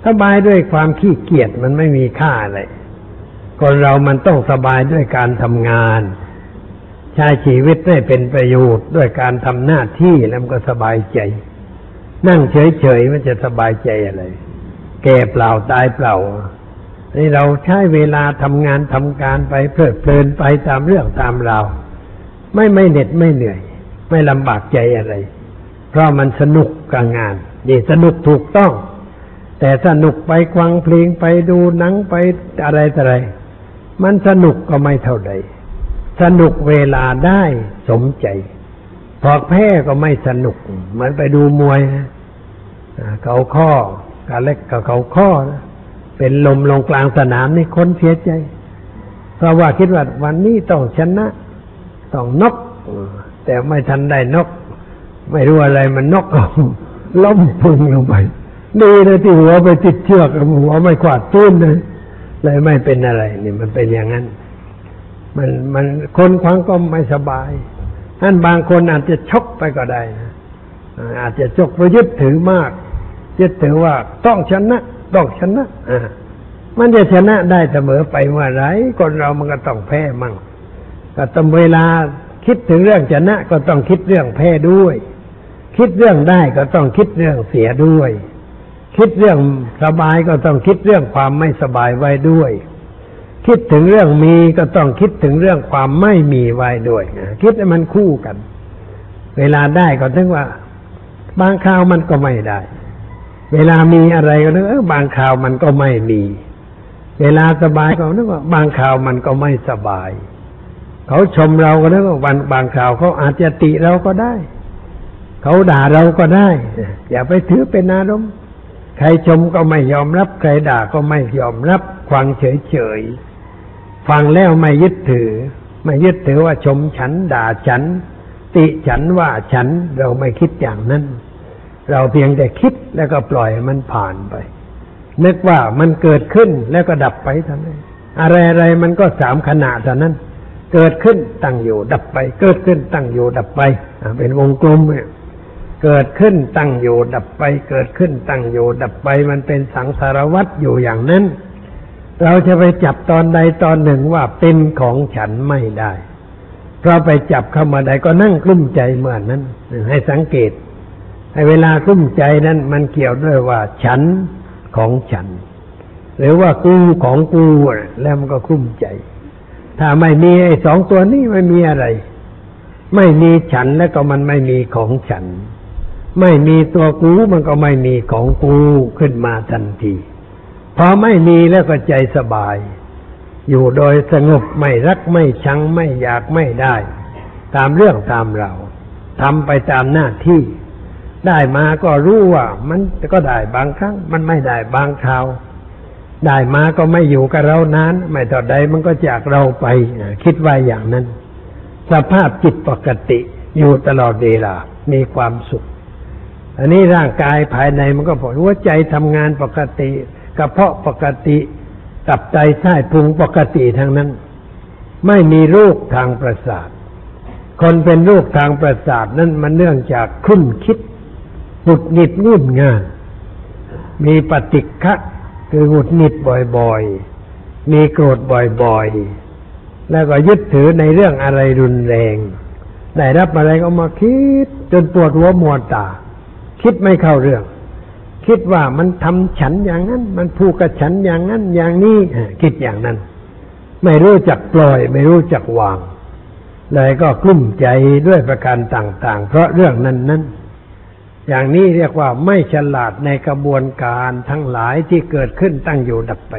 สบายด้วยความขี้เกียจมันไม่มีค่าอะไรคนเรามันต้องสบายด้วยการทำงาน ใช้ชีวิตได้เป็นประโยชน์ด้วยการทำหน้าที่แล้วมันก็สบายใจ นั่งเฉยๆมันจะสบายใจอะไรแก่เปล่าตายเปล่านี่เราใช้เวลาทำงานทำการไปเพลิดเพลินไปตามเรื่องตามราวไม่ไม่เหน็ดไม่เหนื่อย ไม่ลำบากใจอะไร เพราะมันสนุกกับงานนี่สนุกถูกต้อง แต่สนุกไปควังเพลงไปดูหนังไปอะไรต่ออะไร มันสนุกก็ไม่เท่าใด สนุกเวลาได้สมใจ พอแพ้ก็ไม่สนุก เหมือนไปดูมวยนะเขาข้อการเล็กกับเขาข้อนะเป็นลมลงกลางสนามนี่คนเสียใจ เพราะว่าคิดว่าวันนี้ต้องชนะ ต้องนกอืมแต่ไม่ทันได้นก ไม่รู้อะไรมันนกเอาล้มพึงลงไปดีนะที่หัวไปติดเชือกหัวไม่ขวาดตื้นเลยเลยไม่เป็นอะไรนี่มันเป็นอย่างนั้น มันมันคนครั้งก็ไม่สบายท่านบางคนอาจจะชกไปก็ได้นะอาจจะชกเพราะยึดถือมาก ยึดถือว่าต้องชนะ ต้องชนะอ่ามันจะชนะได้เสมอไปเมื่อไรคนเรามันก็ต้องแพ้มั่งก็ต้องเวลาคิดถึงเรื่องชนะก็ต้องคิดเรื่องแพ้ด้วย คิดเรื่องได้ก็ต้องคิดเรื่องเสียด้วย คิดเรื่องสบายก็ต้องคิดเรื่องความไม่สบายไว้ด้วย คิดถึงเรื่องมีก็ต้องคิดถึงเรื่องความไม่มีไว้ด้วยคิดให้มันคู่กัน เวลาได้ก็ถึงว่า บางคราวมันก็ไม่ได้ เวลามีอะไรก็นึกเออบางคราวมันก็ไม่มี เวลาสบายก็นึกว่า บางคราวมันก็ไม่สบาย เขาชมเราก็นึกว่าวันบางคราวเขาอาจจะติเราก็ได้ เขาด่าเราก็ได้ อย่าไปถือเป็นอารมณ์ ใครชมก็ไม่ยอมรับ ใครด่าก็ไม่ยอมรับ ฟังเฉยๆ ฟังแล้วไม่ยึดถือ ไม่ยึดถือว่าชมฉันด่าฉัน ติฉันว่าฉันเราไม่คิดอย่างนั้น เราเพียงแต่คิดแล้วก็ปล่อยมันผ่านไป นึกว่ามันเกิดขึ้นแล้วก็ดับไปเท่านั้นอะไรอะไรมันก็สามขณะเท่านั้น เกิดขึ้นตั้งอยู่ดับไป เกิดขึ้นตั้งอยู่ดับไปเป็นวงกลมเนี่ย เกิดขึ้นตั้งอยู่ดับไป เกิดขึ้นตั้งอยู่ดับไป มันเป็นสังสารวัฏอยู่อย่างนั้น เราจะไปจับตอนใดตอนหนึ่งว่าเป็นของฉันไม่ได้ เพราะไปจับเข้ามาใดก็นั่งกลุ้มใจเมื่อนนั้น ให้สังเกตให้เวลากลุ้มใจนั้น มันเกี่ยวด้วยว่าฉันของฉัน หรือว่ากูของกูแล้วมันก็กลุ้มใจ ถ้าไม่มีไอ้สองตัวนี้ไม่มีอะไร ไม่มีฉันแล้วก็มันไม่มีของฉัน ไม่มีตัวกูมันก็ไม่มีของกูขึ้นมาทันทีพอไม่มีแล้วก็ใจสบาย อยู่โดยสงบไม่รักไม่ชังไม่อยากไม่ได้ ตามเรื่องตามเราทำไปตามหน้าที่ ได้มาก็รู้ว่า มันก็ได้บางครั้ง มันไม่ได้บางคราว ได้มาก็ไม่อยู่กับเรานาน ไม่ต่อใดมันก็จากเราไปคิดไว่อย่างนั้น สภาพจิตปกติอยู่ตลอดเวลา มีความสุข อันนี้ร่างกายภายในมันก็พอหัวใจทำงานปกติกระเพาะปกติตับไตไส้พุงปกติทั้งนั้น ไม่มีโรคทางประสาท คนเป็นโรคทางประสาทนั้นมันเนื่องจากคุ้นคิดหงุดหงิดงุ่นงาน มีปฏิฆะคือหงุดหงิดบ่อยๆ มีโกรธบ่อยๆ แล้วก็ยึดถือในเรื่องอะไรรุนแรง ได้รับอะไรก็มาคิด จนปวดหัวมัวตา คิดไม่เข้าเรื่อง คิดว่ามันทำฉันอย่างนั้น มันพูดกับฉันอย่างนั้น อย่างนี้คิดอย่างนั้น ไม่รู้จักปล่อย ไม่รู้จักวางเลยก็กลุ้มใจด้วยประการต่าง ๆ เพราะเรื่องนั้นนั้นอย่างนี้เรียกว่าไม่ฉลาดในกระบวนการทั้งหลายที่เกิดขึ้นตั้งอยู่ดับไป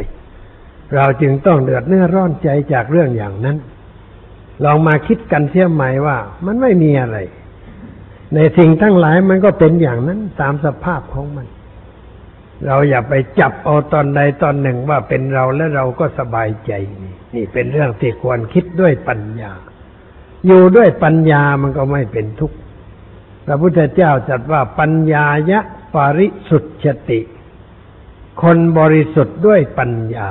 เราจึงต้องเดือดเนื้อร้อนใจจากเรื่องอย่างนั้น ลองมาคิดกันเสียใหม่ว่ามันไม่มีอะไร ในสิ่งทั้งหลายมันก็เป็นอย่างนั้นตามสภาพของมัน เราอย่าไปจับเอาตอนใดตอนหนึ่งว่าเป็นเราและเราก็สบายใจ นี่เป็นเรื่องที่ควรคิดด้วยปัญญา อยู่ด้วยปัญญามันก็ไม่เป็นทุกข์พระพุทธเจ้าจัดว่าปัญญายะปาริสุทธิติ คนบริสุทธิ์ด้วยปัญญา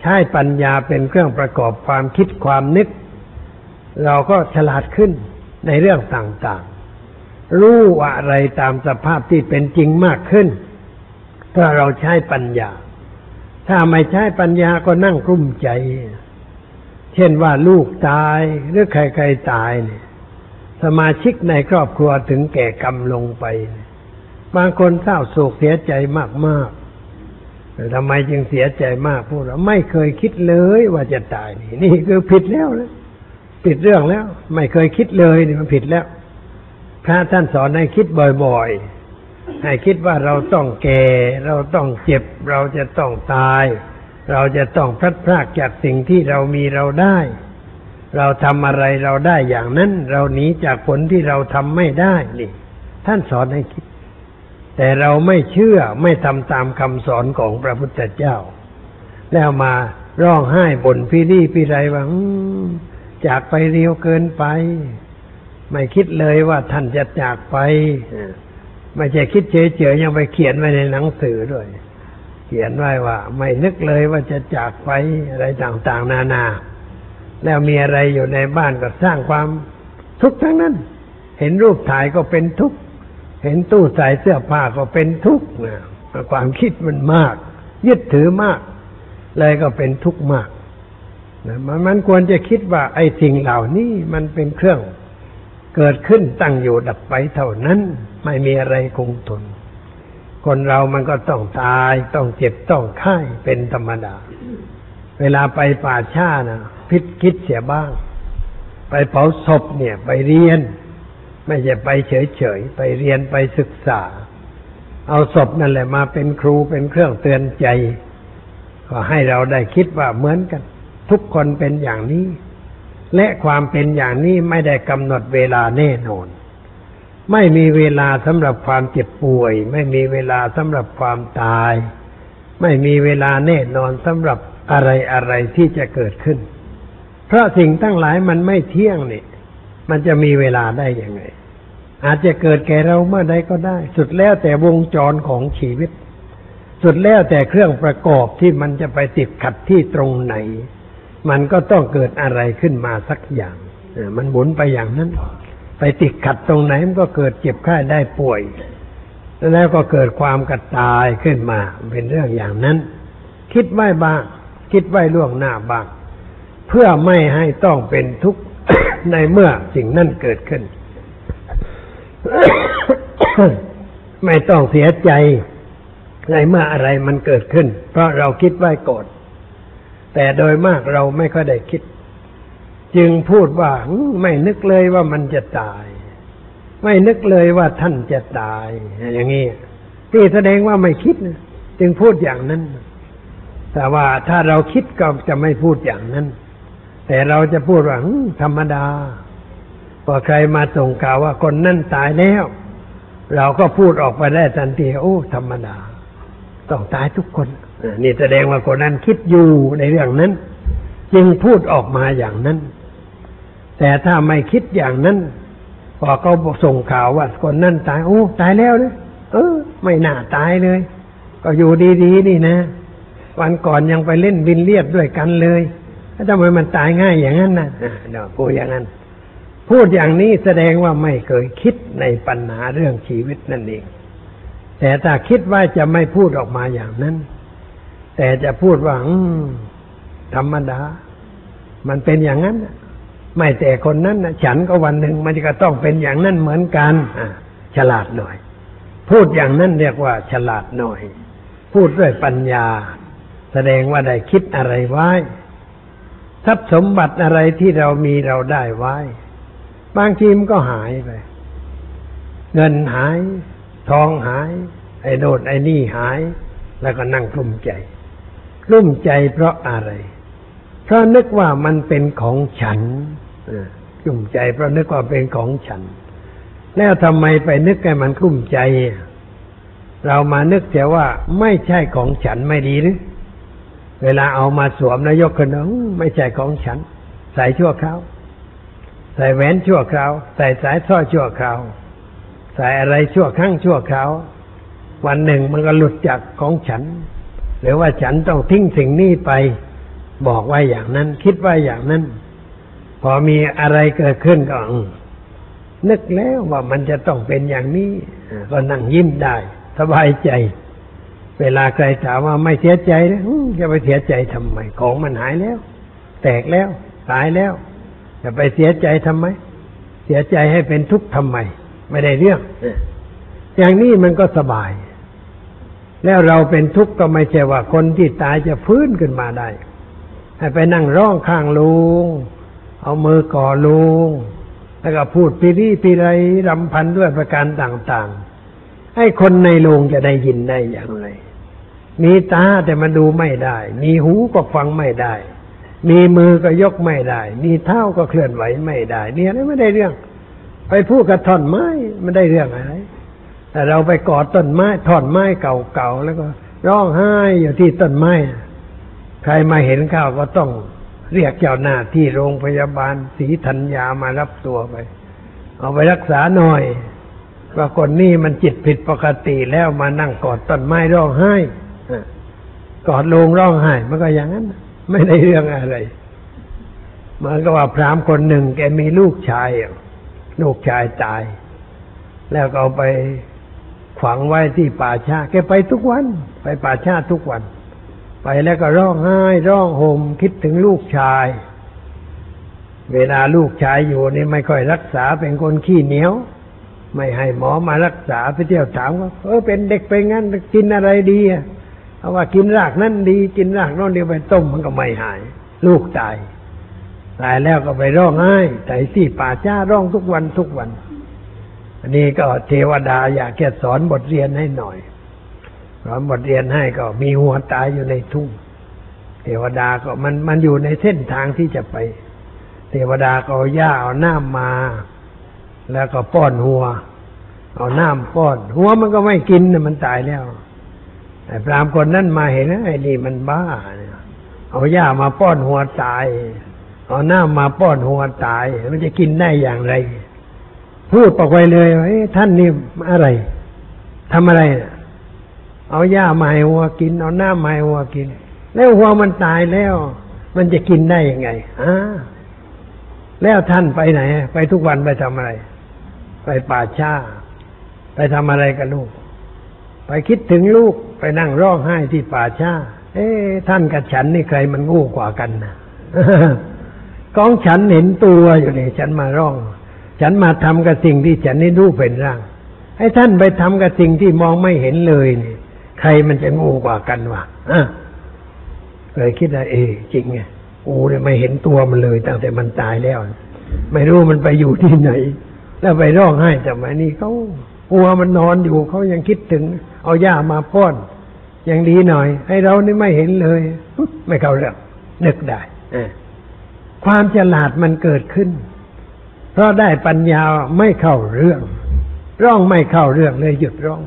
ใช้ปัญญาเป็นเครื่องประกอบความคิดความนึก เราก็ฉลาดขึ้น ในเรื่องต่างๆ รู้อะไรตามสภาพที่เป็นจริงมากขึ้น ถ้าเราใช้ปัญญา ถ้าไม่ใช้ปัญญาก็นั่งกลุ้มใจ เช่นว่าลูกตายหรือใครๆตายเนี่ยสมาชิกในครอบครัวถึงแก่กรรมลงไป บางคนเศร้าโศกเสียใจมากๆแต่ทำไมจึงเสียใจมากพวกเราไม่เคยคิดเลยว่าจะตายนี่นี่คือผิดแล้วนะ ผิดเรื่องแล้ว ไม่เคยคิดเลยนี่มันผิดแล้ว พระท่านสอนให้คิดบ่อยๆ ให้คิดว่าเราต้องแก่ เราต้องเจ็บ เราจะต้องตาย เราจะต้องพลัดพรากจากสิ่งที่เรามีเราได้ เราทำอะไรเราได้อย่างนั้น เราหนีจากผลที่เราทำไม่ได้นี่ท่านสอนให้คิด แต่เราไม่เชื่อไม่ทำตามคำสอนของพระพุทธเจ้า แล้วมาร้องไห้บ่นพี่รี่พี่ไรว่า จากไปเร็วเกินไป ไม่คิดเลยว่าท่านจะจากไปไม่ใช่คิดเฉยๆยังไปเขียนไว้ในหนังสือด้วย เขียนไว้ว่า ไม่นึกเลยว่าจะจากไปอะไรต่างๆ นานา แล้วมีอะไรอยู่ในบ้านก็สร้างความทุกข์ทั้งนั้น เห็นรูปถ่ายก็เป็นทุกข์เห็นตู้ใส่เสื้อผ้าก็เป็นทุกข์นะความคิดมันมาก ยึดถือมาก เลยก็เป็นทุกข์มาก นะมันมันควรจะคิดว่าไอ้สิ่งเหล่านี้มันเป็นเครื่องเกิดขึ้นตั้งอยู่ดับไปเท่านั้น ไม่มีอะไรคงทน คนเรามันก็ต้องตายต้องเจ็บต้องไข้เป็นธรรมดา เวลาไปป่าช้านะพิดคิดเสียบ้าง ไปเผาศพเนี่ย ไปเรียน ไม่ใช่ไปเฉยๆ ไปเรียนไปศึกษา เอาศพนั่นแหละมาเป็นครูเป็นเครื่องเตือนใจ ก็ให้เราได้คิดว่าเหมือนกัน ทุกคนเป็นอย่างนี้ และความเป็นอย่างนี้ไม่ได้กำหนดเวลาแน่นอน ไม่มีเวลาสำหรับความเจ็บป่วย ไม่มีเวลาสำหรับความตาย ไม่มีเวลาแน่นอนสำหรับอะไรอะไรที่จะเกิดขึ้น เพราะสิ่งทั้งหลายมันไม่เที่ยงนี่มันจะมีเวลาได้ยังไง อาจจะเกิดแก่เราเมื่อใดก็ได้ สุดแล้วแต่วงจรของชีวิต สุดแล้วแต่เครื่องประกอบที่มันจะไปติดขัดที่ตรงไหน มันก็ต้องเกิดอะไรขึ้นมาสักอย่างมันหมุนไปอย่างนั้น ไปติดขัดตรงไหนมันก็เกิดเจ็บไข้ได้ป่วย แล้วก็เกิดความกระตายขึ้นมา เป็นเรื่องอย่างนั้น คิดไว้บ้าง คิดไว้ล่วงหน้าบ้าง เพื่อไม่ให้ต้องเป็นทุกข์ในเมื่อสิ่งนั้นเกิดขึ้น ไม่ต้องเสียใจในเมื่ออะไรมันเกิดขึ้น เพราะเราคิดไว้ก่อน แต่โดยมากเราไม่ค่อยได้คิด จึงพูดว่าไม่นึกเลยว่ามันจะตาย ไม่นึกเลยว่าท่านจะตาย อย่างนี้ที่แสดงว่าไม่คิดนะจึงพูดอย่างนั้น แต่ว่าถ้าเราคิดก็จะไม่พูดอย่างนั้น แต่เราจะพูดว่าอืมธรรมดาพอใครมาส่งข่าวว่าคนนั่นตายแล้ว เราก็พูดออกไปได้ทันทีโอ้ ธรรมดา ต้องตายทุกคน นี่แสดงว่าคนนั้นคิดอยู่ในเรื่องนั้น จึงพูดออกมาอย่างนั้น แต่ถ้าไม่คิดอย่างนั้น พอเขาส่งข่าวว่า คนนั่นตายโอ้ตายแล้วนะเออ ไม่น่าตายเลย ก็อยู่ดีๆนี่นะ วันก่อนยังไปเล่นบินเลียดด้วยกันเลยแล้วทำไมมันตายง่ายอย่างนั้นนะอะเดี๋ยวพูดอย่างนั้น พูดอย่างนี้แสดงว่าไม่เคยคิดในปัญหาเรื่องชีวิตนั่นเองแต่ถ้าคิดว่าจะไม่พูดออกมาอย่างนั้น แต่จะพูดว่าธรรมดา มันเป็นอย่างนั้นไม่แต่คนนั้นนะฉันก็วันหนึ่งมันก็ต้องเป็นอย่างนั้นเหมือนกันฉลาดหน่อย พูดอย่างนั้นเรียกว่า ฉลาดหน่อย พูดด้วยปัญญา แสดงว่าได้คิดอะไรไว้ทรัพย์สมบัติอะไรที่เรามีเราได้ไว้ บางทีมันก็หายไป เงินหาย ทองหาย ไอ้โนดไอ้นี่หาย แล้วก็นั่งกลุ้มใจ กลุ้มใจเพราะอะไร เพราะนึกว่ามันเป็นของฉันเออกลุ้มใจเพราะนึกว่าเป็นของฉัน แล้วทำไมไปนึกให้มันกลุ้มใจ เรามานึกแต่ว่าไม่ใช่ของฉันไม่ดีหรือเวลาเอามาสวมแล้วยกขึ้นมาอื้อไม่ใช่ของฉัน ใส่ชั่วคราวใส่แหวนชั่วคราว ใส่สายสร้อยชั่วคราว ใส่อะไรชั่วครั้งชั่วคราว วันหนึ่งมันก็หลุดจากของฉัน หรือว่าฉันต้องทิ้งสิ่งนี้ไป บอกว่าอย่างนั้น คิดว่าอย่างนั้น พอมีอะไรเกิดขึ้นก็นึกแล้วว่ามันจะต้องเป็นอย่างนี้ ก็นั่งยิ้มได้ สบายใจ เวลาใครถามว่าไม่เสียใจนะจะไปเสียใจทำไม ของมันหายแล้ว แตกแล้วตายแล้ว จะไปเสียใจทำไม เสียใจให้เป็นทุกข์ทำไม ไม่ได้เรื่อง อย่างนี้มันก็สบาย แล้วเราเป็นทุกข์ก็ไม่ใช่ว่าคนที่ตายจะฟื้นขึ้นมาได้ ให้ไปนั่งร้องข้างลุง เอามือก่อลุง แล้วก็พูดปีรีปีไรรำพันด้วยประการต่างๆ ให้คนในโรงจะได้ยินได้อย่างไร มีตาแต่มันดูไม่ได้ มีหูก็ฟังไม่ได้ มีมือก็ยกไม่ได้ มีเท้าก็เคลื่อนไหวไม่ได้ เนี่ยไม่ได้เรื่อง ไปพูดกับท่อนไม้ไม่ได้เรื่องอะไร แต่เราไปกอดต้นไม้ท่อนไม้เก่าๆแล้วก็ ร้องไห้อยู่ที่ต้นไม้ ใครมาเห็นข้าวก็ต้องเรียกเจ้าหน้าที่โรงพยาบาลศรีธัญญามารับตัวไป เอาไปรักษาหน่อยว่าคนนี้มันจิตผิดปกติแล้วมานั่งกอดต้นไม้ร้องไห้กอดลงร้องไห้ มันก็อย่างนั้น ไม่ได้เรื่องอะไรมือนกับว่าพรามคนหนึ่งแกมีลูกชายลูกชายตาย แล้วก็เอาไป ฝังไว้ที่ป่าชาแกไปทุกวัน ไปป่าชาทุกวัน ไปแล้วก็ร้องไห้ร้องห่มคิดถึงลูกชาย เวลาลูกชายอยู่นี่ไม่ค่อยรักษาเป็นคนขี้เหนียว ไม่ให้หมอมารักษาไปเที่ยวถามว่าเออเป็นเด็กไปงั้นกินอะไรดีอะเอาว่ากินรากนั่นดี กินรากโน่นเดียวไปต้มมันก็ไม่หาย ลูกตายตายแล้วก็ไปร้องไห้ใส่ที่ป่าช้าร้องทุกวันทุกวัน อันนี้ก็เทวดาอยากแค่สอนบทเรียนให้หน่อยสอนบทเรียนให้ก็มีหัวตายอยู่ในทุ่ง เทวดาก็มันมันอยู่ในเส้นทางที่จะไป เทวดาก็เอาหญ้าเอาน้ำมา แล้วก็ป้อนหัว เอาน้ำป้อน หัวมันก็ไม่กินมันตายแล้วไอ้พรามคนนั้นมาเห็นไอ้นี่มันบ้าเนี่ยเอาหญ้ามาป้อนหัวตาย เอาน้ำมาป้อนหัวตาย มันจะกินได้อย่างไร พูดออกไปเลยว่าเอ๊ะท่านนี่อะไรทำอะไรนะเอาหญ้ามาให้วัวกิน เอาหน้ำมาให้วัวกิน แล้ววัวมันตายแล้ว มันจะกินได้ยังไงอ่าแล้วท่านไปไหน ไปทุกวันไปทำอะไร ไปป่าช้า ไปทำอะไรกับลูก ไปคิดถึงลูกไปนั่งร้องไห้ที่ป่าช้า เอ๊ท่านกับฉันนี่ใครมันง่กว่ากันนะกองฉันเห็นตัวอยู่นี่ฉันมาร้อง ฉันมาทำกับสิ่งที่ฉันนี่รู้เป็นร่าง ให้ท่านไปทำกับสิ่งที่มองไม่เห็นเลยนี่ใครมันจะง่กว่ากันวะอะเลยคิดว่าเออจริงไงโอ้เนี่ยไม่เห็นตัวมันเลยตั้งแต่มันตายแล้ว ไม่รู้มันไปอยู่ที่ไหน แล้วไปร้องไห้ทำไมนี่เขาหัวมันนอนอยู่เขายังคิดถึง เอาหญ้ามาป้อนยังดีหน่อย ให้เรานี่ไม่เห็นเลย ไม่เข้าเรื่องนึกได้ความฉลาดมันเกิดขึ้น เพราะได้ปัญญาไม่เข้าเรื่อง ร้องไม่เข้าเรื่องเลยหยุดร้อง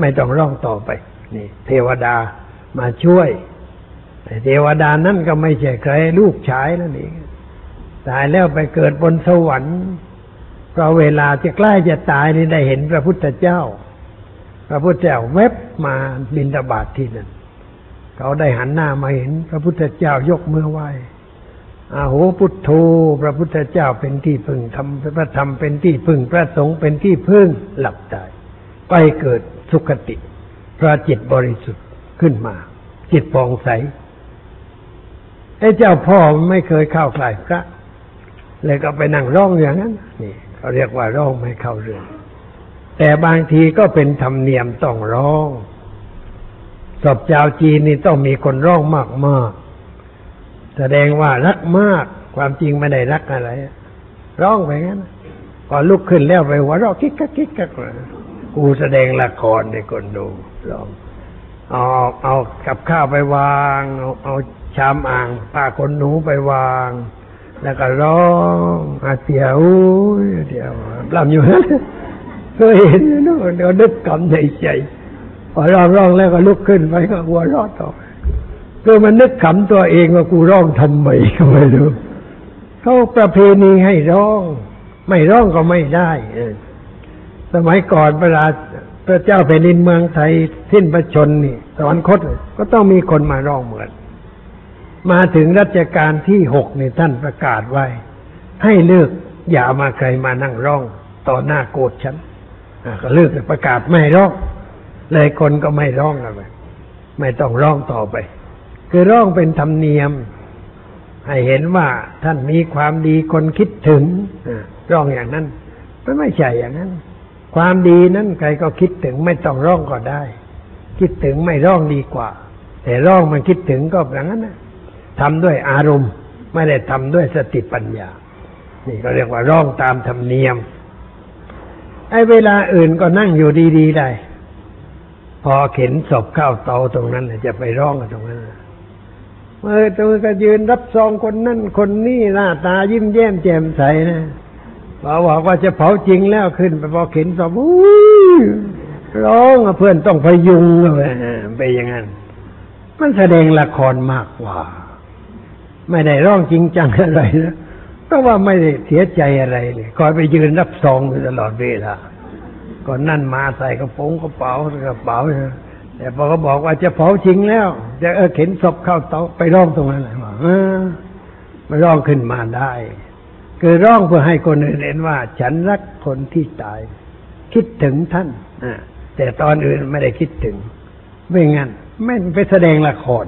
ไม่ต้องร้องต่อไป นี่ เทวดามาช่วยเทวดานั่นก็ไม่ใช่ใครลูกชายนั่นเองตายแล้วไปเกิดบนสวรรค์เพราะเวลาจะใกล้จะตายนี่ได้เห็นพระพุทธเจ้า พระพุทธเจ้าเว็บมาบินตบาทที่นั่นเขาได้หันหน้ามาเห็น พระพุทธเจ้ายกมือไหว้ อาโหพุทโธ พระพุทธเจ้าเป็นที่พึ่งธรรมพระธรรมเป็นที่พึ่งพระสงฆ์เป็นที่พึ่งหลับตายไปเกิดสุคติพระจิตบริสุทธิ์ขึ้นมา จิตปองใสไอ้เจ้าพ่อไม่เคยเข้าใกล้พระ เลยก็ไปนั่งร้องอย่างนั้น นี่เขาเรียกว่าร้องไม่เข้าเรื่อง แต่บางทีก็เป็นธรรมเนียมต้องร้องศพชาวจีนนี่ต้องมีคนร้องมากมาก แสดงว่ารักมากความจริงไม่ได้รักอะไร ร้องไปงั้นพอลุกขึ้นแล้วไปหัวเราะคิกกักคิกกักกูแสดงละครในคนดูร้องเอาเอากับข้าวไปวางเอาเอาชามอ่างผ้าขนหนูไปวาง แล้วก็ร้องอาเตียวเดียวลำอยู่นั้นเคยเห็นนะเนเดี๋ยวนึกกำในใจพอร้องร้องแล้วก็ลุกขึ้นไปก็หัวเรอดต่อ คือมันนึกขำตัวเองว่ากูร้องทำไมก็ไม่รู้เขาประเพณีให้ร้อง ไม่ร้องก็ไม่ได้สมัยก่อนเวลาพระเจ้าแผ่นดินเมืองไทยสิ้นพระชนนี่สวรรคตก็ต้องมีคนมาร้องเหมือน มาถึงรัชกาลที่หกนี่ท่านประกาศไว้ ให้เลิกอย่ามาใครมานั่งร้องต่อหน้าโกรธฉันก็เลิกประกาศไม่ร้องเลยคนก็ไม่ร้องแล้วไปไม่ต้องร้องต่อไป คือร้องเป็นธรรมเนียม ให้เห็นว่าท่านมีความดีคนคิดถึงร้องอย่างนั้นมันไม่ใช่อย่างนั้น ความดีนั้นใครก็คิดถึงไม่ต้องร้องก็ได้ คิดถึงไม่ร้องดีกว่า แต่ร้องมันคิดถึงก็อย่างนั้นนะทำด้วยอารมณ์ ไม่ได้ทำด้วยสติปัญญา นี่ก็เรียกว่าร้องตามธรรมเนียมไอ้เวลาอื่นก็นั่งอยู่ดีๆได้ พอเข็นศพเข้าเตาตรงนั้นจะไปร้องกันตรงนั้นนะ เมื่อตัวก็ยืนรับซองคนนั่นคนนี่หน้าตายิ้มแย้มแจ่มใสนะพอบอกว่าจะเผาจริงแล้วขึ้นไปพอเข็นศพอุ้ยร้องเพื่อนต้องพยุงไปไปอย่างนั้น มันแสดงละครมากกว่า ไม่ได้ร้องจริงจังอะไรนะเพราะว่าไม่ได้เสียใจอะไรเลยคอยไปยืนรับซองอยู่ตลอดเวลาก่อนนั่นมาใส่กระโปรงกระเป๋ากระเป๋าเนะ แต่พอเขาบอกว่าจะเผาจริงแล้ว จะเออเข็นศพเข้าเตาไปร้องตรงนั้นเลยว่าเออไม่ร้องขึ้นมาได้ คือร้องเพื่อให้คนอื่นเห็นว่า ฉันรักคนที่ตาย คิดถึงท่านอแต่ตอนอื่นไม่ได้คิดถึง ไม่งั้นไม่ไปแสดงละคร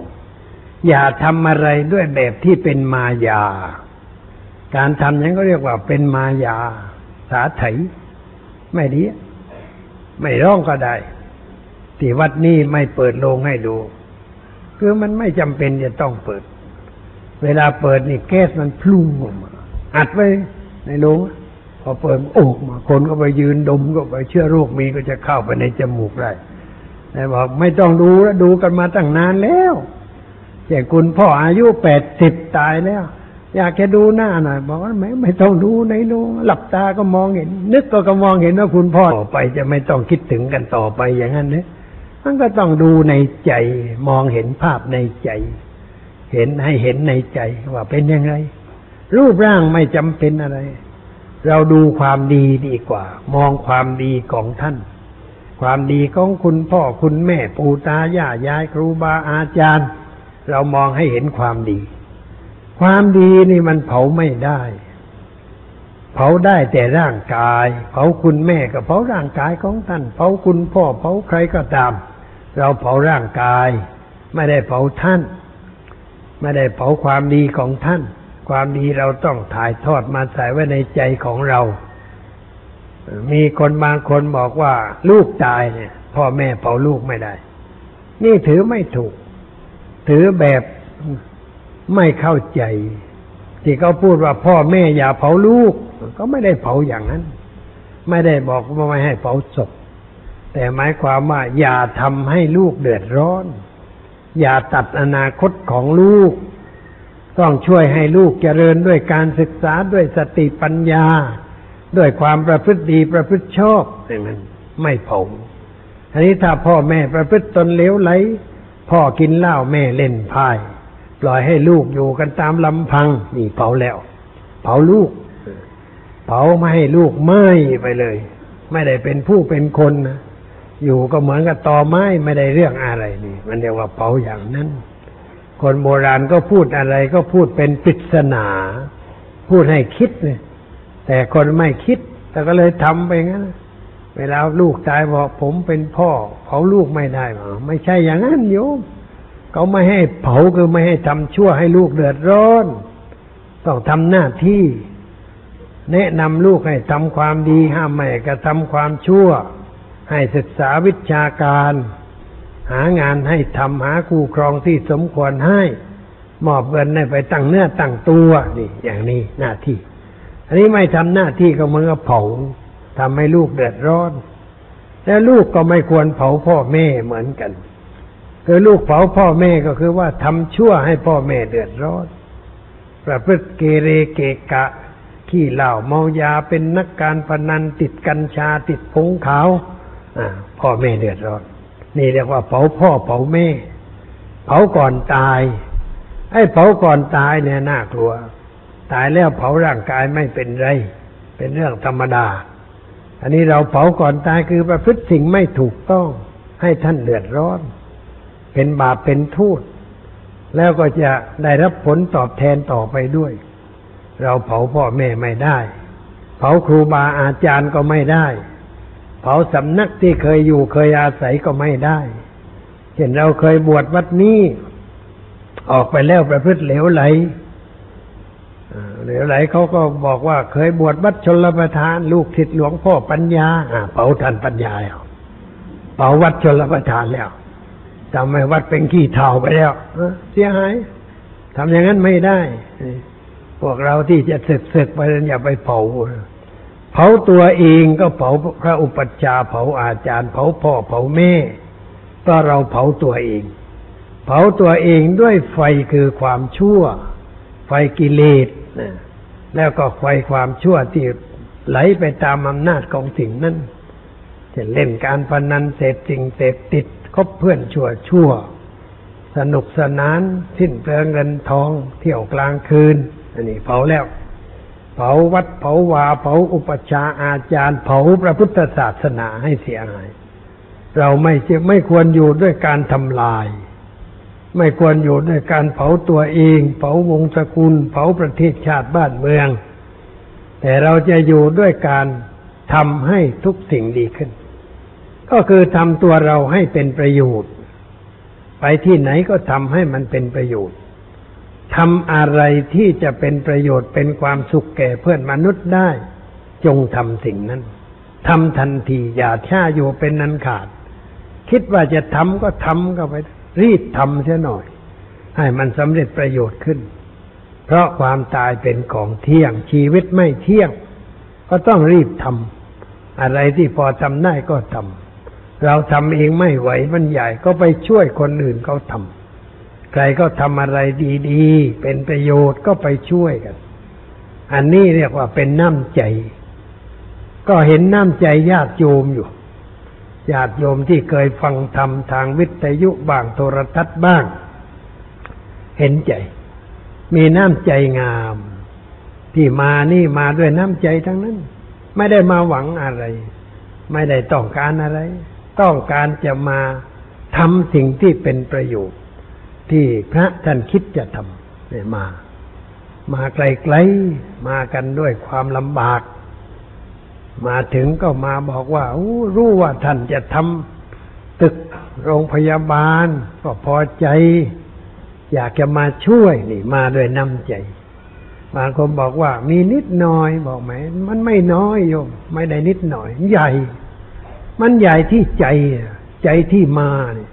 อย่าทำอะไรด้วยแบบที่เป็นมายา การทำอย่างก็เรียกว่าเป็นมายา สาไถไม่ดี ไม่ร้องก็ได้ ที่วัดนี้ไม่เปิดโรงให้ดู คือมันไม่จำเป็นจะต้องเปิด เวลาเปิดนี่แก๊สมันพลุ่งออกมาอัดไว้ในโรงพอเปิดโอกมาคนก็ไปยืนดมก็ไปเชื้อโรคมีก็จะเข้าไปในจมูกได้แต่บอกไม่ต้องดูแล้วดูกันมาตั้งนานแล้วอย่าคุณพ่ออายุแปดสิบตายแล้ว อยากจะดูหน้าหน่อยบอกว่าไม่ไม่ต้องดูในโรงหลับตาก็มองเห็น นึกก็ก็มองเห็นว่าคุณพ่อต่อไปจะไม่ต้องคิดถึงกันต่อไปอย่างนั้นเนี่ย มันก็ต้องดูในใจมองเห็นภาพในใจ เห็นให้เห็นในใจว่าเป็นยังไงรูปร่างไม่จำเป็นอะไร เราดูความดีดีกว่า มองความดีของท่าน ความดีของคุณพ่อคุณแม่ปู่ตายายยายครูบาอาจารย์ เรามองให้เห็นความดี ความดีนี่มันเผาไม่ได้เผาได้แต่ร่างกาย เผาคุณแม่ก็เผาร่างกายของท่าน เผาคุณพ่อ เผาใครก็ตาม เราเผาร่างกาย ไม่ได้เผาท่าน ไม่ได้เผาความดีของท่าน ความดีเราต้องถ่ายทอดมาใส่ไว้ในใจของเรา มีคนบางคนบอกว่าลูกตายเนี่ย พ่อแม่เผาลูกไม่ได้ นี่ถือไม่ถูก ถือแบบไม่เข้าใจ ที่เขาพูดว่าพ่อแม่อย่าเผาลูก ก็ไม่ได้เผาอย่างนั้น ไม่ได้บอกว่าไม่ให้เผาศพ แต่หมายความว่า อย่าทำให้ลูกเดือดร้อน อย่าตัดอนาคตของลูก ต้องช่วยให้ลูกเจริญด้วยการศึกษาด้วยสติปัญญา ด้วยความประพฤติดีประพฤติชอบอย่างนั้นไม่เผาอันนี้ถ้าพ่อแม่ประพฤติตนเลวไหล พ่อกินเหล้าแม่เล่นไพ่ปล่อยให้ลูกอยู่กันตามลำพัง นี่เผาแล้ว เผาลูก เผาไม่ให้ลูกไหม้ไปเลย ไม่ได้เป็นผู้เป็นคนนะ อยู่ก็เหมือนกับตอไม้ไม่ได้เรื่องอะไรนี่ มันเรียกว่าเผาอย่างนั้น คนโบราณก็พูดอะไรก็พูดเป็นปริศนา พูดให้คิดเนี่ยแต่คนไม่คิด แต่ก็เลยทำไปงั้น เวลาลูกตายบอกผมเป็นพ่อ เผาลูกไม่ได้หรอไม่ใช่อย่างนั้นโยมเขาไม่ให้เผาคือไม่ให้ทำชั่วให้ลูกเดือดร้อน ต้องทำหน้าที่ แนะนำลูกให้ทำความดีห้ามไม่กระทำความชั่ว ให้ศึกษาวิชาการ หางานให้ทำหาคู่ครองที่สมควรให้ มอบเงินให้ไปตั้งเนื้อตั้งตัวนี่ อย่างนี้หน้าที่ อันนี้ไม่ทำหน้าที่ก็เหมือนกับเผาทำให้ลูกเดือดร้อน แล้วลูกก็ไม่ควรเผาพ่อแม่เหมือนกันคือลูกเผาพ่อแม่ก็คือว่าทำชั่วให้พ่อแม่เดือดร้อนประพฤติเกเรเกกะ ขี้เหล้าเมายาเป็นนักการพนันติดกัญชาติดผงขาว พ่อแม่เดือดร้อน นี่เรียกว่า เผาพ่อเผาแม่ เผาก่อนตาย ไอ้เผาก่อนตายเนี่ยน่ากลัว ตายแล้วเผาร่างกายไม่เป็นไร เป็นเรื่องธรรมดา อันนี้เราเผาก่อนตายคือประพฤติสิ่งไม่ถูกต้อง ให้ท่านเดือดร้อน เป็นบาปเป็นทูตแล้วก็จะได้รับผลตอบแทนต่อไปด้วย เราเผาพ่อแม่ไม่ได้ เผาครูบาอาจารย์ก็ไม่ได้ เผาสำนักที่เคยอยู่เคยอาศัยก็ไม่ได้เช่นเราเคยบวชวัดนี้ ออกไปแล้วประพฤติเหลวไหลเหลวไหลเขาก็บอกว่าเคยบวชวัดชนประทาน ลูกศิษย์หลวงพ่อปัญญาเผาทันปัญญาแล้วเผาวัดชนประทานแล้วทำให้วัดเป็นขี้เถ้าไปแล้วเสียหายทำอย่างนั้นไม่ได้ พวกเราที่จะศึกศึกไปอย่าไปเผา เผาตัวเองก็เผาพระอุปัชฌาย์เผาอาจารย์ เผาพ่อเผาแม่ก็เราเผาตัวเอง เผาตัวเองด้วยไฟคือความชั่ว ไฟกิเลสนะแล้วก็ไฟความชั่วที่ไหลไปตามอำนาจของสิ่งนั้นจะเล่นการพนันเสพสิ่งเสพติดคบเพื่อนชั่วชั่ว สนุกสนานสิ้นเปลืองเงินทอง เที่ยวกลางคืน อันนี้เผาแล้ว เผาวัดเผาวาเผาอุปชาอาจารย์ เผาพระพุทธศาสนาให้เสียหาย เราไม่จะไม่ควรอยู่ด้วยการทำลาย ไม่ควรอยู่ด้วยการเผาตัวเอง เผาวงศกุล เผาประเทศชาติบ้านเมือง แต่เราจะอยู่ด้วยการทำให้ทุกสิ่งดีขึ้น ก็คือทำตัวเราให้เป็นประโยชน์ ไปที่ไหนก็ทำให้มันเป็นประโยชน์ ทำอะไรที่จะเป็นประโยชน์เป็นความสุขแก่เพื่อนมนุษย์ได้ จงทำสิ่งนั้นทำทันทีอย่าช้าอยู่เป็นนันขาด คิดว่าจะทำก็ทำก็ไป รีบทำเสียหน่อย ให้มันสำเร็จประโยชน์ขึ้น เพราะความตายเป็นของเที่ยง ชีวิตไม่เที่ยง ก็ต้องรีบทำอะไรที่พอทำได้ก็ทำเราทำเองไม่ไหวมันใหญ่ก็ไปช่วยคนอื่นเขาทำ ใครก็ทำอะไรดีๆ เป็นประโยชน์ก็ไปช่วยกัน อันนี้เรียกว่าเป็นน้ำใจ ก็เห็นน้ำใจญาติโยมอยู่ ญาติโยมที่เคยฟังธรรมทางวิทยุบ้างโทรทัศน์บ้าง เห็นใจ มีน้ำใจงาม ที่มานี่มาด้วยน้ำใจทั้งนั้น ไม่ได้มาหวังอะไร ไม่ได้ต้องการอะไร ต้องการจะมาทำสิ่งที่เป็นประโยชน์ ที่พระท่านคิดจะทำเนี่ยมา มาไกลๆมากันด้วยความลำบาก มาถึงก็มาบอกว่าอู้รู้ว่าท่านจะทำตึกโรงพยาบาล ก็พอใจ อยากจะมาช่วยนี่ มาด้วยน้ำใจบางคนบอกว่ามีนิดหน่อยบอกไหม มันไม่น้อยโยม ไม่ได้นิดหน่อย ใหญ่ มันใหญ่ที่ใจอะใจที่มาเนี่ย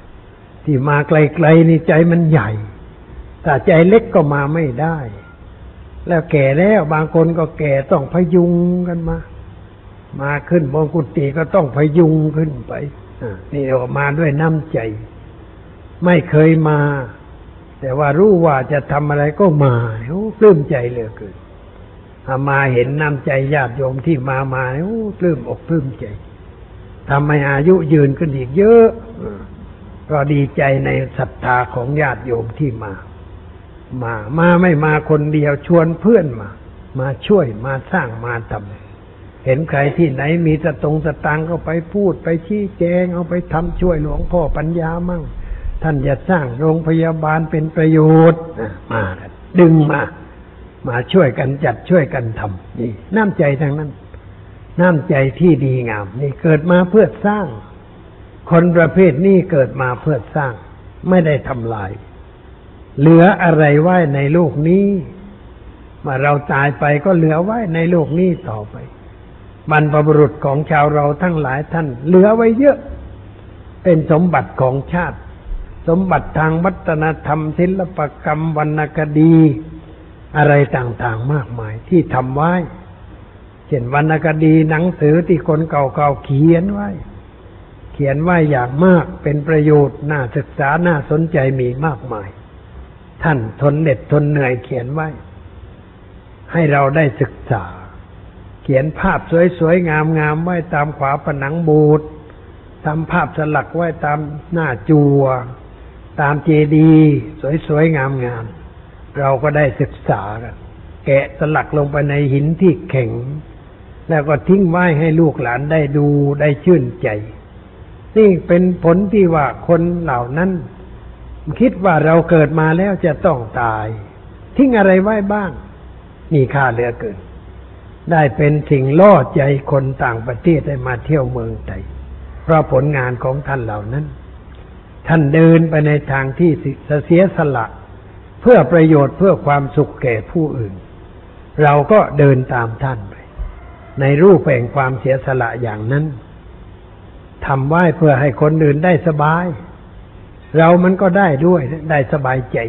ที่มาไกลๆนี่ใจมันใหญ่ แต่ใจเล็กก็มาไม่ได้ แล้วแก่แล้วบางคนก็แก่ต้องพยุงกันมา มาขึ้นบนกุฏิก็ต้องพยุงขึ้นไปนี่ออกมาด้วยน้ำใจ ไม่เคยมา แต่ว่ารู้ว่าจะทำอะไรก็มาโอ้ปลื้มใจเหลือเกินมาเห็นน้ำใจญาติโยมที่มามาโอ้ปลื้มอกปลื้มใจทำให้อายุยืนขึ้นอีกเยอะอ ก็ดีใจในศรัทธาของญาติโยมที่มา มามาไม่มาคนเดียวชวนเพื่อนมา มาช่วยมาสร้างมาทำเห็นใครที่ไหนมีสตงสตังก็ไปพูดไปชี้แจงเอาไปทำช่วยหลวงพ่อปัญญามั่ง ท่านจะสร้างโรงพยาบาลเป็นประโยชน์มาดึงมา มาช่วยกันจัดช่วยกันทำนี่น้ำใจทางนั้น น้ำใจที่ดีงาม นี่เกิดมาเพื่อสร้าง คนประเภทนี้เกิดมาเพื่อสร้าง ไม่ได้ทำลาย เหลืออะไรไว้ในโลกนี้มาเราตายไปก็เหลือไว้ในโลกนี้ต่อไปบรรพบุรุษของชาวเราทั้งหลายท่าน เหลือไว้เยอะ เป็นสมบัติของชาติ สมบัติทางวัฒนธรรมศิลปกรรมวรรณคดี อะไรต่างๆมากมายที่ทำไว้เช่นวรรณคดีหนังสือที่คนเก่าๆเขียนไว้ ขียนไว้อย่างมากเป็นประโยชน์น่าศึกษาน่าสนใจมีมากมาย ท่านทนเหน็ดทนเหนื่อยเขียนไว้ ให้เราได้ศึกษา เขียนภาพสวยๆงามๆไว้ตามขวาผนังโบสถ์ทำภาพสลักไว้ตามหน้าจัว ตามเจดีย์สวยๆงามๆเราก็ได้ศึกษากันแกะสลักลงไปในหินที่แข็ง แล้วก็ทิ้งไว้ให้ลูกหลานได้ดูได้ชื่นใจ นี่เป็นผลที่ว่าคนเหล่านั้น คิดว่าเราเกิดมาแล้วจะต้องตาย ทิ้งอะไรไว้บ้าง มีค่าเหลือเกิน ได้เป็นสิ่งล่อใจคนต่างประเทศได้มาเที่ยวเมืองไทยเพราะผลงานของท่านเหล่านั้น ท่านเดินไปในทางที่เสียสละ เพื่อประโยชน์เพื่อความสุขแก่ผู้อื่น เราก็เดินตามท่านไป ในรูปแห่งความเสียสละอย่างนั้น ทำไว้เพื่อให้คนอื่นได้สบาย เรามันก็ได้ด้วยได้สบายใจ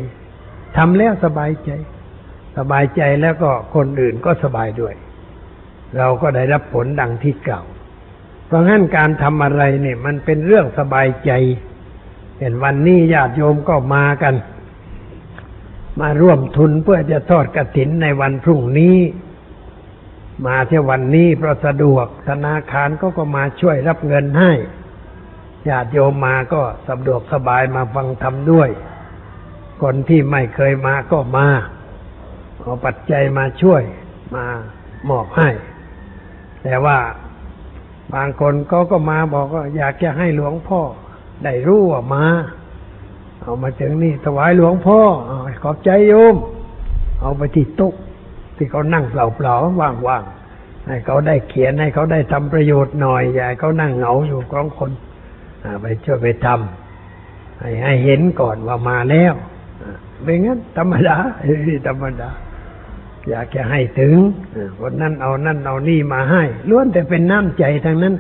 ทำแล้วสบายใจ สบายใจแล้วก็คนอื่นก็สบายด้วย เราก็ได้รับผลดังที่เก่า เพราะงั้นการทำอะไรเนี่ย มันเป็นเรื่องสบายใจเห็นวันนี้ญาติโยมก็มากัน มาร่วมทุนเพื่อจะทอดกระถินในวันพรุ่งนี้ มาที่วันนี้เพราะสะดวกธนาคารก็ก็มาช่วยรับเงินให้ญาติโยมมาก็สะดวกสบายมาฟังธรรมด้วย คนที่ไม่เคยมาก็มาเอาปัจจัยมาช่วยมามอบให้ แต่ว่าบางคนก็ก็มาบอกว่าอยากจะให้หลวงพ่อ ได้รู้ว่ามา เอามาถึงนี่ถวายหลวงพ่ออขอบใจโยม เอาไปที่ตุ๊ก ที่เขานั่งเปล่าๆว่างๆให้เขาได้เขียนให้เขาได้ทำประโยชน์หน่อยอย่าเขานั่งเหงาอยู่กองคนไปช่วยไปทำให้ให้เห็นก่อนว่ามาแล้วเป็นงั้นธรรมดาธรรมดา อยากจะให้ถึงคนนั้นเอานั่นเอานี่มาให้ล้วนแต่เป็นน้ำใจทั้งนั้น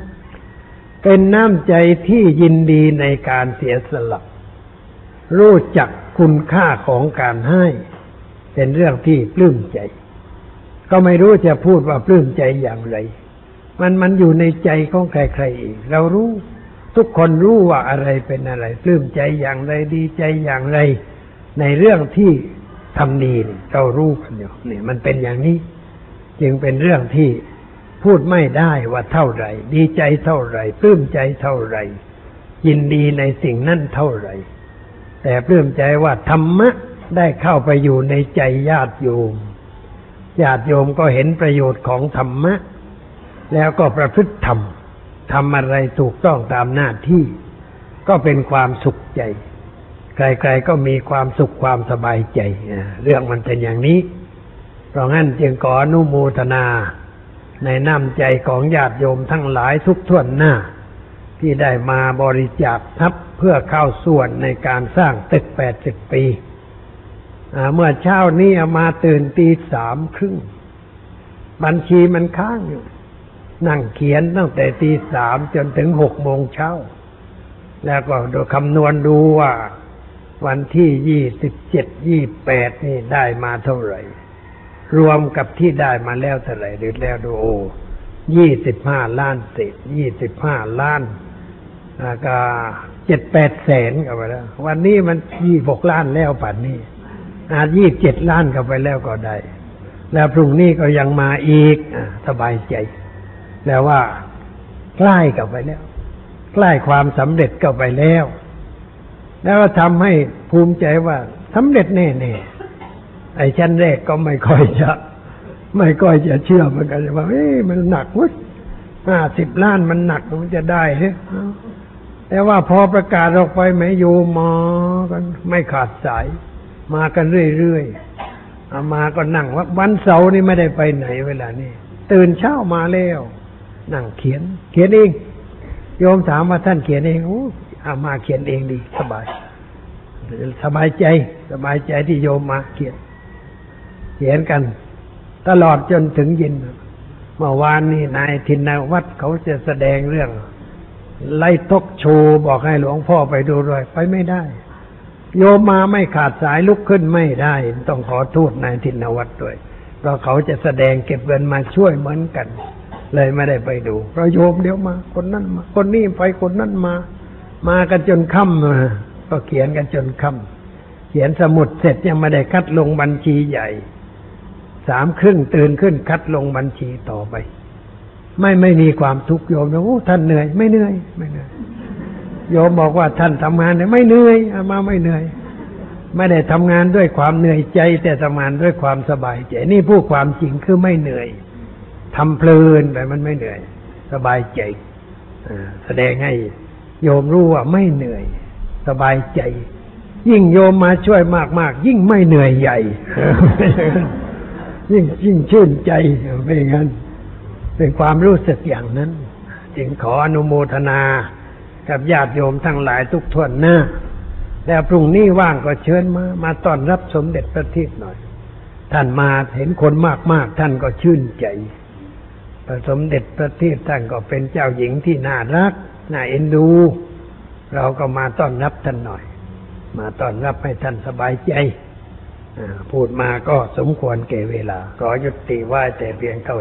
เป็นน้ำใจที่ยินดีในการเสียสละรู้จักคุณค่าของการให้ เป็นเรื่องที่ปลื้มใจ ก็ไม่รู้จะพูดว่าปลื้มใจอย่างไร มันมันอยู่ในใจของใครๆเองเรารู้ทุกคนรู้ว่าอะไรเป็นอะไรปลื้มใจอย่างไรดีใจอย่างไร ในเรื่องที่ทำดีนี่เรารู้กันอยู่เนี่ยมันเป็นอย่างนี้ จึงเป็นเรื่องที่พูดไม่ได้ว่าเท่าไหร่ ดีใจเท่าไหร่ปลื้มใจเท่าไหร่ ยินดีในสิ่งนั้นเท่าไหร่ แต่ปลื้มใจว่าธรรมะได้เข้าไปอยู่ในใจญาติโยม ญาติโยมก็เห็นประโยชน์ของธรรมะ แล้วก็ประพฤติธรรมทำอะไรถูกต้องตามหน้าที่ ก็เป็นความสุขใจ ใครๆก็มีความสุขความสบายใจ เรื่องมันเป็นอย่างนี้ เพราะงั้นจึงขออนุโมทนา ในน้ำใจของญาติโยมทั้งหลายทุกท่วนหน้า ที่ได้มาบริจาคทัพเพื่อเข้าส่วนในการสร้างตึกแปดสิบปี เมื่อเช้านี้มาตื่นตีสามครึ่ง บัญชีมันค้างอยู่ นั่งเขียนตั้งแต่ตีสามจนถึงหกโมงเช้า แล้วก็โดูคำนวณดูว่าวันที่ยี่สิบเจ็ดยี่แปดนี่ได้มาเท่าไหร่ รวมกับที่ได้มาแล้วเท่าไหร่ดูแล้วดูโอยี่สิบห้าล้านเศษยี่สิบห้าล้านก็เจ็ดแปดแสนกันไปแล้ว วันนี้มันยี่หกล้านแล้วป่านนี้ อาจยี่สิบเจ็ดล้านกันไปแล้วก็ได้ แล้วพรุ่งนี้ก็ยังมาอีกอสบายใจ แล้วว่าใกล้กับไปแล้ว ใกล้ความสำเร็จก็ไปแล้ว แล้วก็ทำให้ภูมิใจว่าสำเร็จแน่ๆ ไอ้ชั้นแรกก็ไม่ค่อยจะ ไม่ค่อยจะเชื่อเหมือนกันว่าเอ๊ะมันหนักวุ้ยห้าสิบล้านมันหนักมันจะได้เหรอแต่ว่าพอประกาศออกไปแม่โยมมากันไม่ขาดสาย มากันเรื่อยๆเอามาก็นั่งว่าวันเสาร์นี่ไม่ได้ไปไหนเวลานี้ตื่นเช้ามาแล้วนั่งเขียน เขียนเองโยมถามว่าท่านเขียนเองโอ้อามาเขียนเองดี สบายสบายใจ สบายใจที่โยมมาเขียน เขียนกัน ตลอดจนถึงเย็นเมื่อวานนี้นายทินนวัดเขาจะแสดงเรื่อง ไล่ทกโชว์บอกให้หลวงพ่อไปดูด้วย ไปไม่ได้ โยมมาไม่ขาดสายลุกขึ้นไม่ได้ ต้องขอโทษนายทินวัดด้วย เพราะเขาจะแสดงเก็บเงินมาช่วยเหมือนกัน เลยไม่ได้ไปดูเพราะโยมเดี๋ยวมา คนนั้นมา คนนี้ไปคนนั้นมา มากันจนค่ำมาก็เขียนกันจนค่ำเขียนสมุดเสร็จยังไม่ได้คัดลงบัญชีใหญ่สามครึ่งตื่นขึ้นคัดลงบัญชีต่อไป ไม่ไม่มีความทุกข์โยมนะโอ้ท่านเหนื่อย ไม่เหนื่อยไม่เหนื่อย โยมบอกว่าท่านทำงานเนี่ยไม่เหนื่อยอามาไม่เหนื่อย ไม่ได้ทำงานด้วยความเหนื่อยใจ แต่ทำงานด้วยความสบายใจนี่พูดความจริงคือไม่เหนื่อยทำเพลินไปมันไม่เหนื่อย สบายใจแสดงให้โยมรู้ว่าไม่เหนื่อย สบายใจ ยิ่งโยมมาช่วยมากๆยิ่งไม่เหนื่อยใหญ่ยิ่งยิ่งชื่นใจเป็นงั้น เป็นความรู้สึกอย่างนั้น จึงขออนุโมทนา กับญาติโยมทั้งหลายทุกทวนหน้า แล้วพรุ่งนี้ว่างก็เชิญมา มาต้อนรับสมเด็จพระเทพหน่อย ท่านมาเห็นคนมากๆ ท่านก็ชื่นใจพระสมเด็จพระเทพท่านก็เป็นเจ้าหญิงที่น่ารัก น่าเอ็นดู เราก็มาต้อนรับท่านหน่อย มาต้อนรับให้ท่านสบายใจพูดมาก็สมควรแก่เวลา ขอยุติไหว่าแต่เพียงเท่า